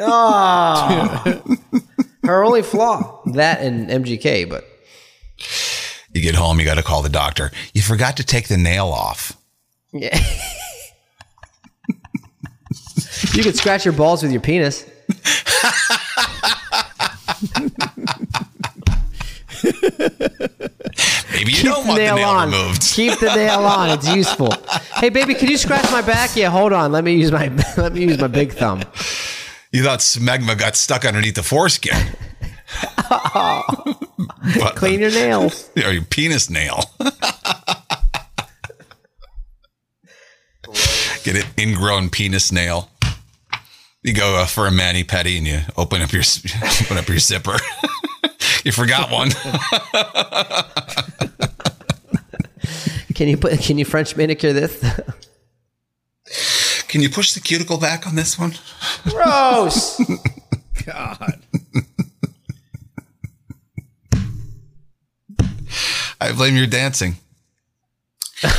oh, her only flaw that and MGK, but You get home, you got to call the doctor. You forgot to take the nail off. yeah. (laughs) you could scratch your balls with your penis. Maybe you Keep don't the want the nail nail on. removed. Keep the nail (laughs) on. It's useful. Hey, baby, can you scratch my back? Yeah, hold on. Let me use my (laughs) let me use my big thumb. You thought smegma got stuck underneath the foreskin. (laughs) But- Clean your nails. or your penis nail. Get an ingrown penis nail. You go uh, for a mani pedi and you open up your open up your zipper. (laughs) you forgot one. (laughs) Can you put? Can you French manicure this? Can you push the cuticle back on this one? Gross. (laughs) God. I blame your dancing.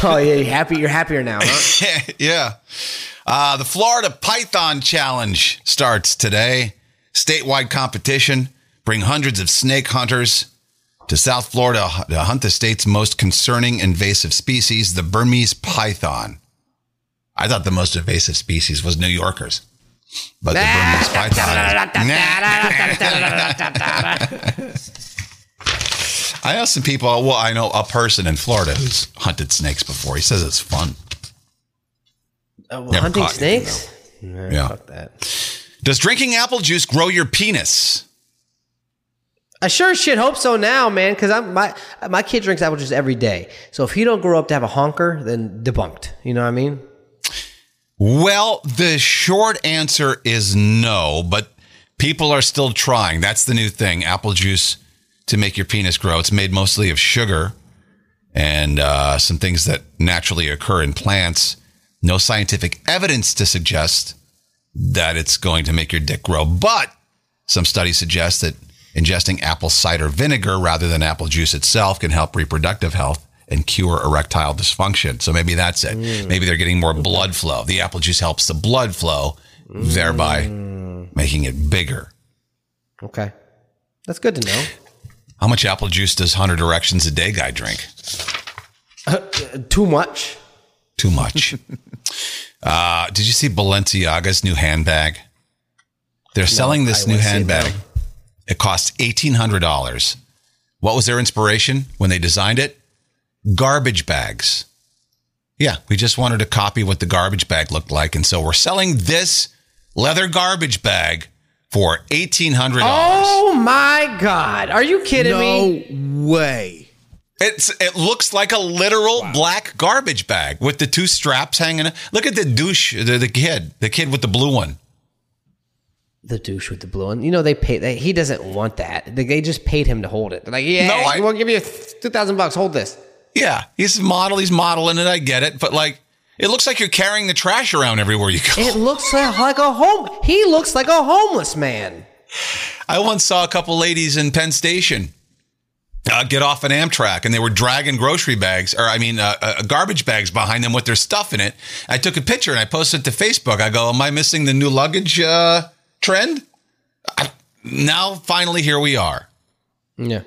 Oh yeah, you're happy? You're happier now, huh? yeah. Uh, the Florida Python Challenge starts today. Statewide competition. Bring hundreds of snake hunters to South Florida to hunt the state's most concerning invasive species, the Burmese python. I thought the most invasive species was New Yorkers. But the Burmese (laughs) python. (laughs) I know some people, well, I know a person in Florida who's hunted snakes before. He says it's fun. Uh, well, hunting caught anything, snakes? Yeah. Fuck that. Does drinking apple juice grow your penis? I sure as shit hope so now, man. Because I'm my my kid drinks apple juice every day. So if he don't grow up to have a honker, then debunked. You know what I mean? Well, the short answer is no, but people are still trying. That's the new thing apple juice to make your penis grow. It's made mostly of sugar and uh, some things that naturally occur in plants. No scientific evidence to suggest that it's going to make your dick grow, but some studies suggest that ingesting apple cider vinegar rather than apple juice itself can help reproductive health and cure erectile dysfunction. So maybe that's it. Mm. Maybe they're getting more blood flow. The apple juice helps the blood flow, thereby mm. making it bigger. Okay, that's good to know. How much apple juice does 100 Erections a Day guy drink? Uh, too much. Too much. (laughs) uh, did you see Balenciaga's new handbag? They're selling this I new wanna see it handbag. It costs $1,800. What was their inspiration when they designed it? Garbage bags. Yeah, we just wanted to copy what the garbage bag looked like. And so we're selling this leather garbage bag for $1,800. Oh my god! Are you kidding me? No way. It's it looks like a literal black garbage bag with the two straps hanging. Look at the douche, the, the kid, the kid with the blue one. The douche with the blue one. You know they pay. They, he doesn't want that. They, they just paid him to hold it. They're like, yeah, No, I- we'll give you two thousand bucks. Hold this. Yeah, he's a model. He's modeling it. I get it, but like, it looks like you're carrying the trash around everywhere you go. It looks like, like a home. He looks like a homeless man. I once saw a couple ladies in Penn Station uh, get off an Amtrak, and they were dragging grocery bags, or I mean, uh, uh, garbage bags behind them with their stuff in it. I took a picture and I posted it to Facebook. I go, "Am I missing the new luggage uh, trend?" I, now, finally, here we are. Yeah.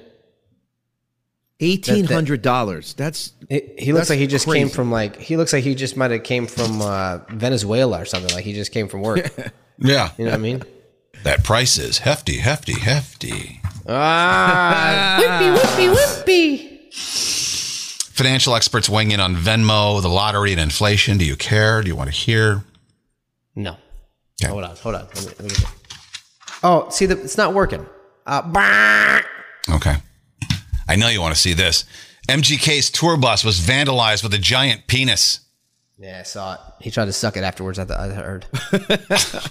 Eighteen hundred dollars. That's He, he looks That's like he just came from like he looks like he just might have came from uh, Venezuela or something. Like he just came from work. (laughs) Yeah, You know what I mean? that price is hefty, hefty, hefty. Ah, whippy, whippy, whippy. Financial experts weighing in on Venmo, the lottery, and inflation. Do you care? Do you want to hear? No. Okay. Hold on, hold on. Let me, let me get. Oh, see, the, it's not working. Uh, bah. Okay. I know you want to see this. MGK's tour bus was vandalized with a giant penis. Yeah, I saw it. He tried to suck it afterwards. I, th- I heard. (laughs)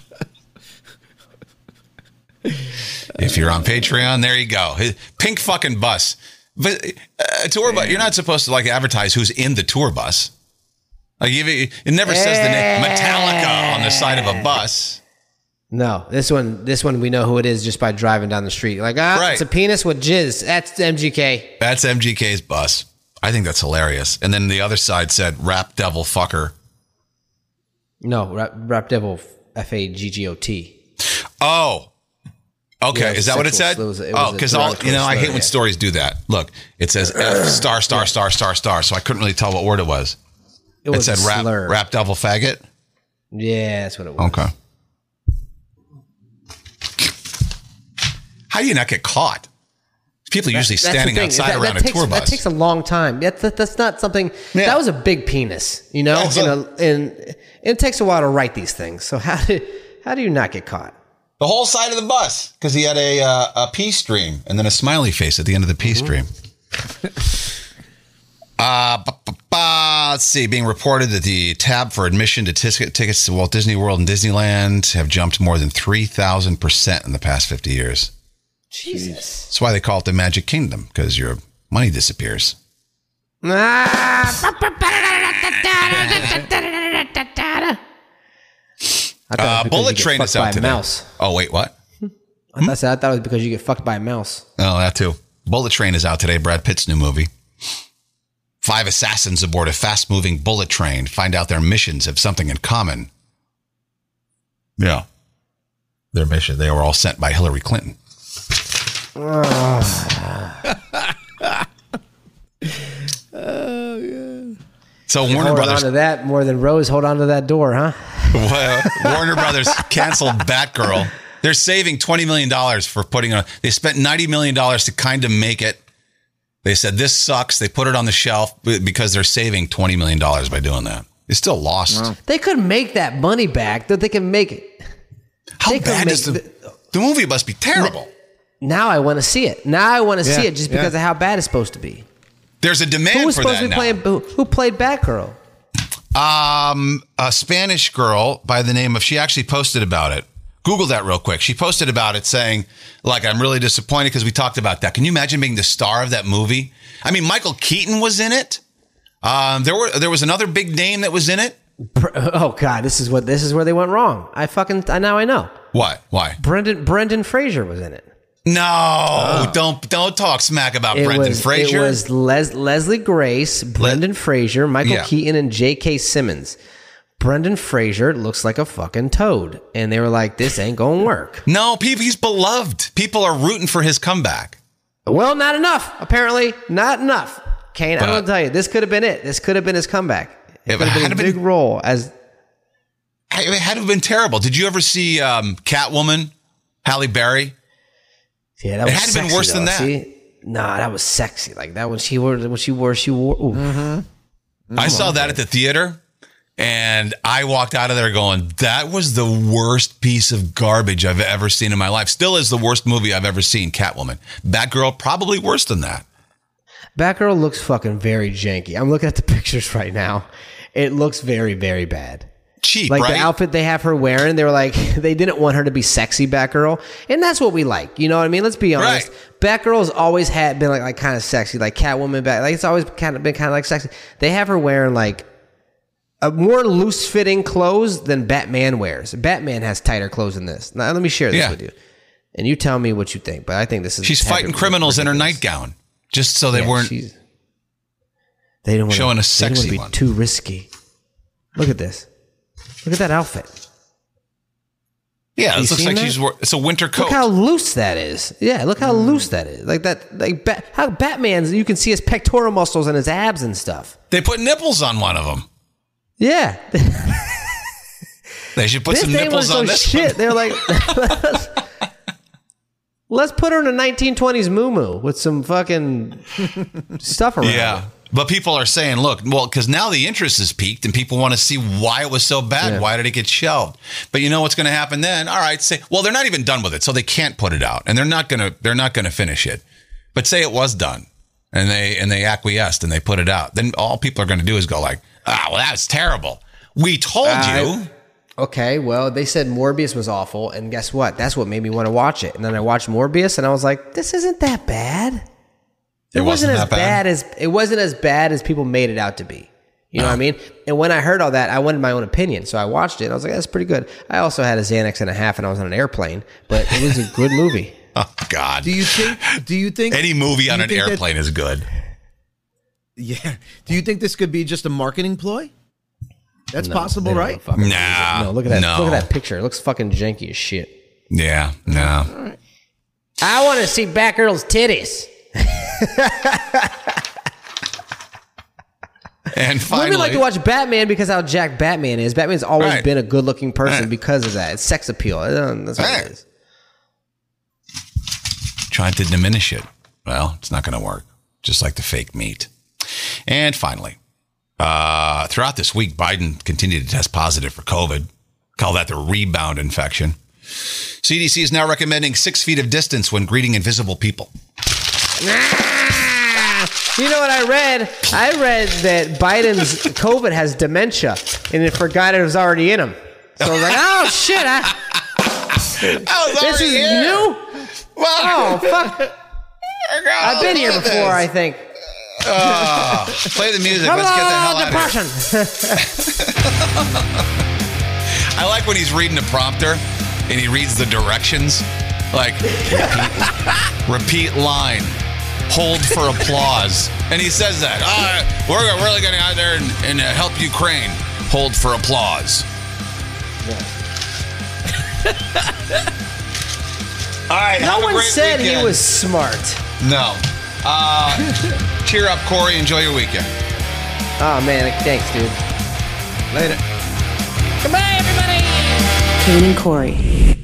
If you're on Patreon, there you go. Pink fucking bus. But uh, tour bus, you're not supposed to like advertise who's in the tour bus. Like if it, it never says the name Metallica on the side of a bus. No, this one, this one, we know who it is just by driving down the street. Like, ah, Right. it's a penis with jizz. That's MGK. That's MGK's bus. I think that's hilarious. And then the other side said rap devil fucker. No, rap, rap devil, F A G G O T. Oh. Okay, Yeah, it was is that what it sexual. said? It was- it was oh, a because all derogatory you know, I slur, hate when yeah. stories do that. Look, it says F star star star star star star. So I couldn't really tell what word it was. It It, said a rap slur. rap devil faggot. Yeah, that's what it was. Okay. How do you not get caught? People are usually standing outside That- around that a takes, tour That bus. takes a long time. That, that- that's not something. Yeah. That was a big penis, you know. And, a- a, and it takes a while to write these things. So how do how do you not get caught? the whole side of the bus because he had a uh, a pee stream and then a smiley face at the end of the pee stream. (laughs) Uh, ba- ba- ba, let's see. Being reported that the tab for admission to tis- tickets to Walt Disney World and Disneyland have jumped more than three thousand percent in the past fifty years. Jesus. That's why they call it the Magic Kingdom because your money disappears. I Uh, Bullet Train is out a today. Mouse. Oh wait, what? I thought, I thought it was because you get fucked by a mouse. Oh, that too. Bullet Train is out today. Brad Pitt's new movie. Five assassins aboard a fast moving bullet train find out their missions have something in common. Yeah. Their mission. They were all sent by Hillary Clinton. (sighs) So Warner Hold Brothers, on to that more than Rose. Hold on to that door, huh? (laughs) Well, Warner Brothers canceled Batgirl. They're saving twenty million dollars for putting on. They spent ninety million dollars to kind of make it. They said this sucks. They put it on the shelf because they're saving twenty million dollars by doing that. They still lost. They could make that money back. That they can make it. How they bad is the the movie? Must be terrible. Now I want to see it. Now I want to see it just yeah. because of how bad it's supposed to be. There's a demand Who was for supposed that to be now. playing? Who, who played Batgirl? Um, a Spanish girl by the name of, she actually posted about it. Google that real quick. She posted about it saying, like, I'm really disappointed because we talked about that. Can you imagine being the star of that movie? I mean, Michael Keaton was in it. Um, there were, there was another big name that was in it. Oh God, this is what this is where they went wrong. I fucking I now I know. What? Why? Brendan Brendan Fraser was in it. No, don't, don't talk smack about Oh. It Brendan was Fraser. it was Les, Leslie Grace, Brendan Fraser, Michael Yeah. Keaton, and J.K. Simmons. Brendan Fraser looks like a fucking toad, and they were like, "This ain't gonna work." (laughs) no, he's beloved. People are rooting for his comeback. Well, not enough. Apparently, not enough. Kane, I'm gonna tell you, this could have been it. This could have been his comeback. It It could have been to a been- big role as It had to have been terrible. Did you ever see um, Catwoman, Halle Berry? Yeah, that was It had to have been worse than that. See? Nah, that was sexy. Like that when she wore when she wore she wore. Ooh. Mm-hmm. I saw that at the theater and I walked out of there going, that was the worst piece of garbage I've ever seen in my life. Still is the worst movie I've ever seen, Catwoman. Batgirl, probably worse than that. Batgirl looks fucking very janky. I'm looking at the (laughs) pictures right now. It looks very very bad. cheap, like right? the outfit they have her wearing. They were like (laughs) they didn't want her to be sexy Batgirl, and that's what we like. You know what I mean? Let's be honest. Batgirl's always had been like like kind of sexy, like Catwoman. Bat like it's always kind of been kind of like sexy. They have her wearing like a more loose fitting clothes than Batman wears. Batman has tighter clothes than this. Now let me share this Yeah. with you, and you tell me what you think. But I think this is She's fighting criminals in her nightgown just so they Yeah, weren't. They don't wanna, showing a they don't sexy be one. Too risky. Look at this. Look at that outfit. Yeah, it looks like that? she's. wor- It's a winter coat. Look how loose that is. Yeah, look how mm. loose that is. Like that. Like Bat, how Batman's. You can see his pectoral muscles and his abs and stuff. they put nipples on one of them. Yeah. They should put this some nipples on this shit. one. They're like, let's, let's put her in a 1920s moo with some fucking stuff around. Yeah. her. But people are saying, look, well, because now the interest is peaked and people want to see why it was so bad. Yeah. Why did it get shelved? But you know what's going to happen then? All right, say, well, they're not even done with it, so they can't put it out, and they're not going to they're not going to finish it. But say it was done, and they and they acquiesced and they put it out, then all people are going to do is go like, ah, well, that's terrible. We told Uh, you. Okay, well, they said Morbius was awful, and guess what? That's what made me want to watch it. And then I watched Morbius, and I was like, this isn't that bad. It, It wasn't, wasn't as that bad? bad as it wasn't as bad as people made it out to be. You know what I mean? And when I heard all that, I wanted my own opinion, so I watched it. and I was like, "That's pretty good." I also had a Xanax and a half, and I was on an airplane, but it was a good movie. (laughs) Oh God. Do you think? Do you think Any movie on an airplane is good. Yeah. Do you think this could be just a marketing ploy? That's possible, They don't right? fucking- Nah, No, look at that. no. Look at that picture. It looks fucking janky as shit. Yeah, no. I want to see Batgirl's titties. (laughs) And finally, Women like to watch Batman because how Jack Batman is. Batman's always Right. been a good-looking person Right. because of that. It's sex appeal. That's what Right. it is. trying to diminish it. Well, it's not going to work, just like the fake meat. And finally, uh, throughout this week, Biden continued to test positive for COVID. Call that the rebound infection. CDC is now recommending six feet of distance when greeting invisible people. You know what I read? I read that Biden's COVID has dementia, and it forgot it was already in him. So I was like, oh shit, I, this is new. Oh fuck! I've been here before. I think. (laughs) Play the music. Let's get the hell Hello, out of here. (laughs) I like when he's reading the prompter and he reads the directions. Like, repeat, repeat line, hold for applause. And he says that. Uh, we're really going out there and, and uh, help Ukraine. Hold for applause. (laughs) All right. No have a one great said he was smart. No. Uh, cheer up, Corey. Enjoy your weekend. Oh man, thanks, dude. Later. Goodbye, everybody. Kane and Corey.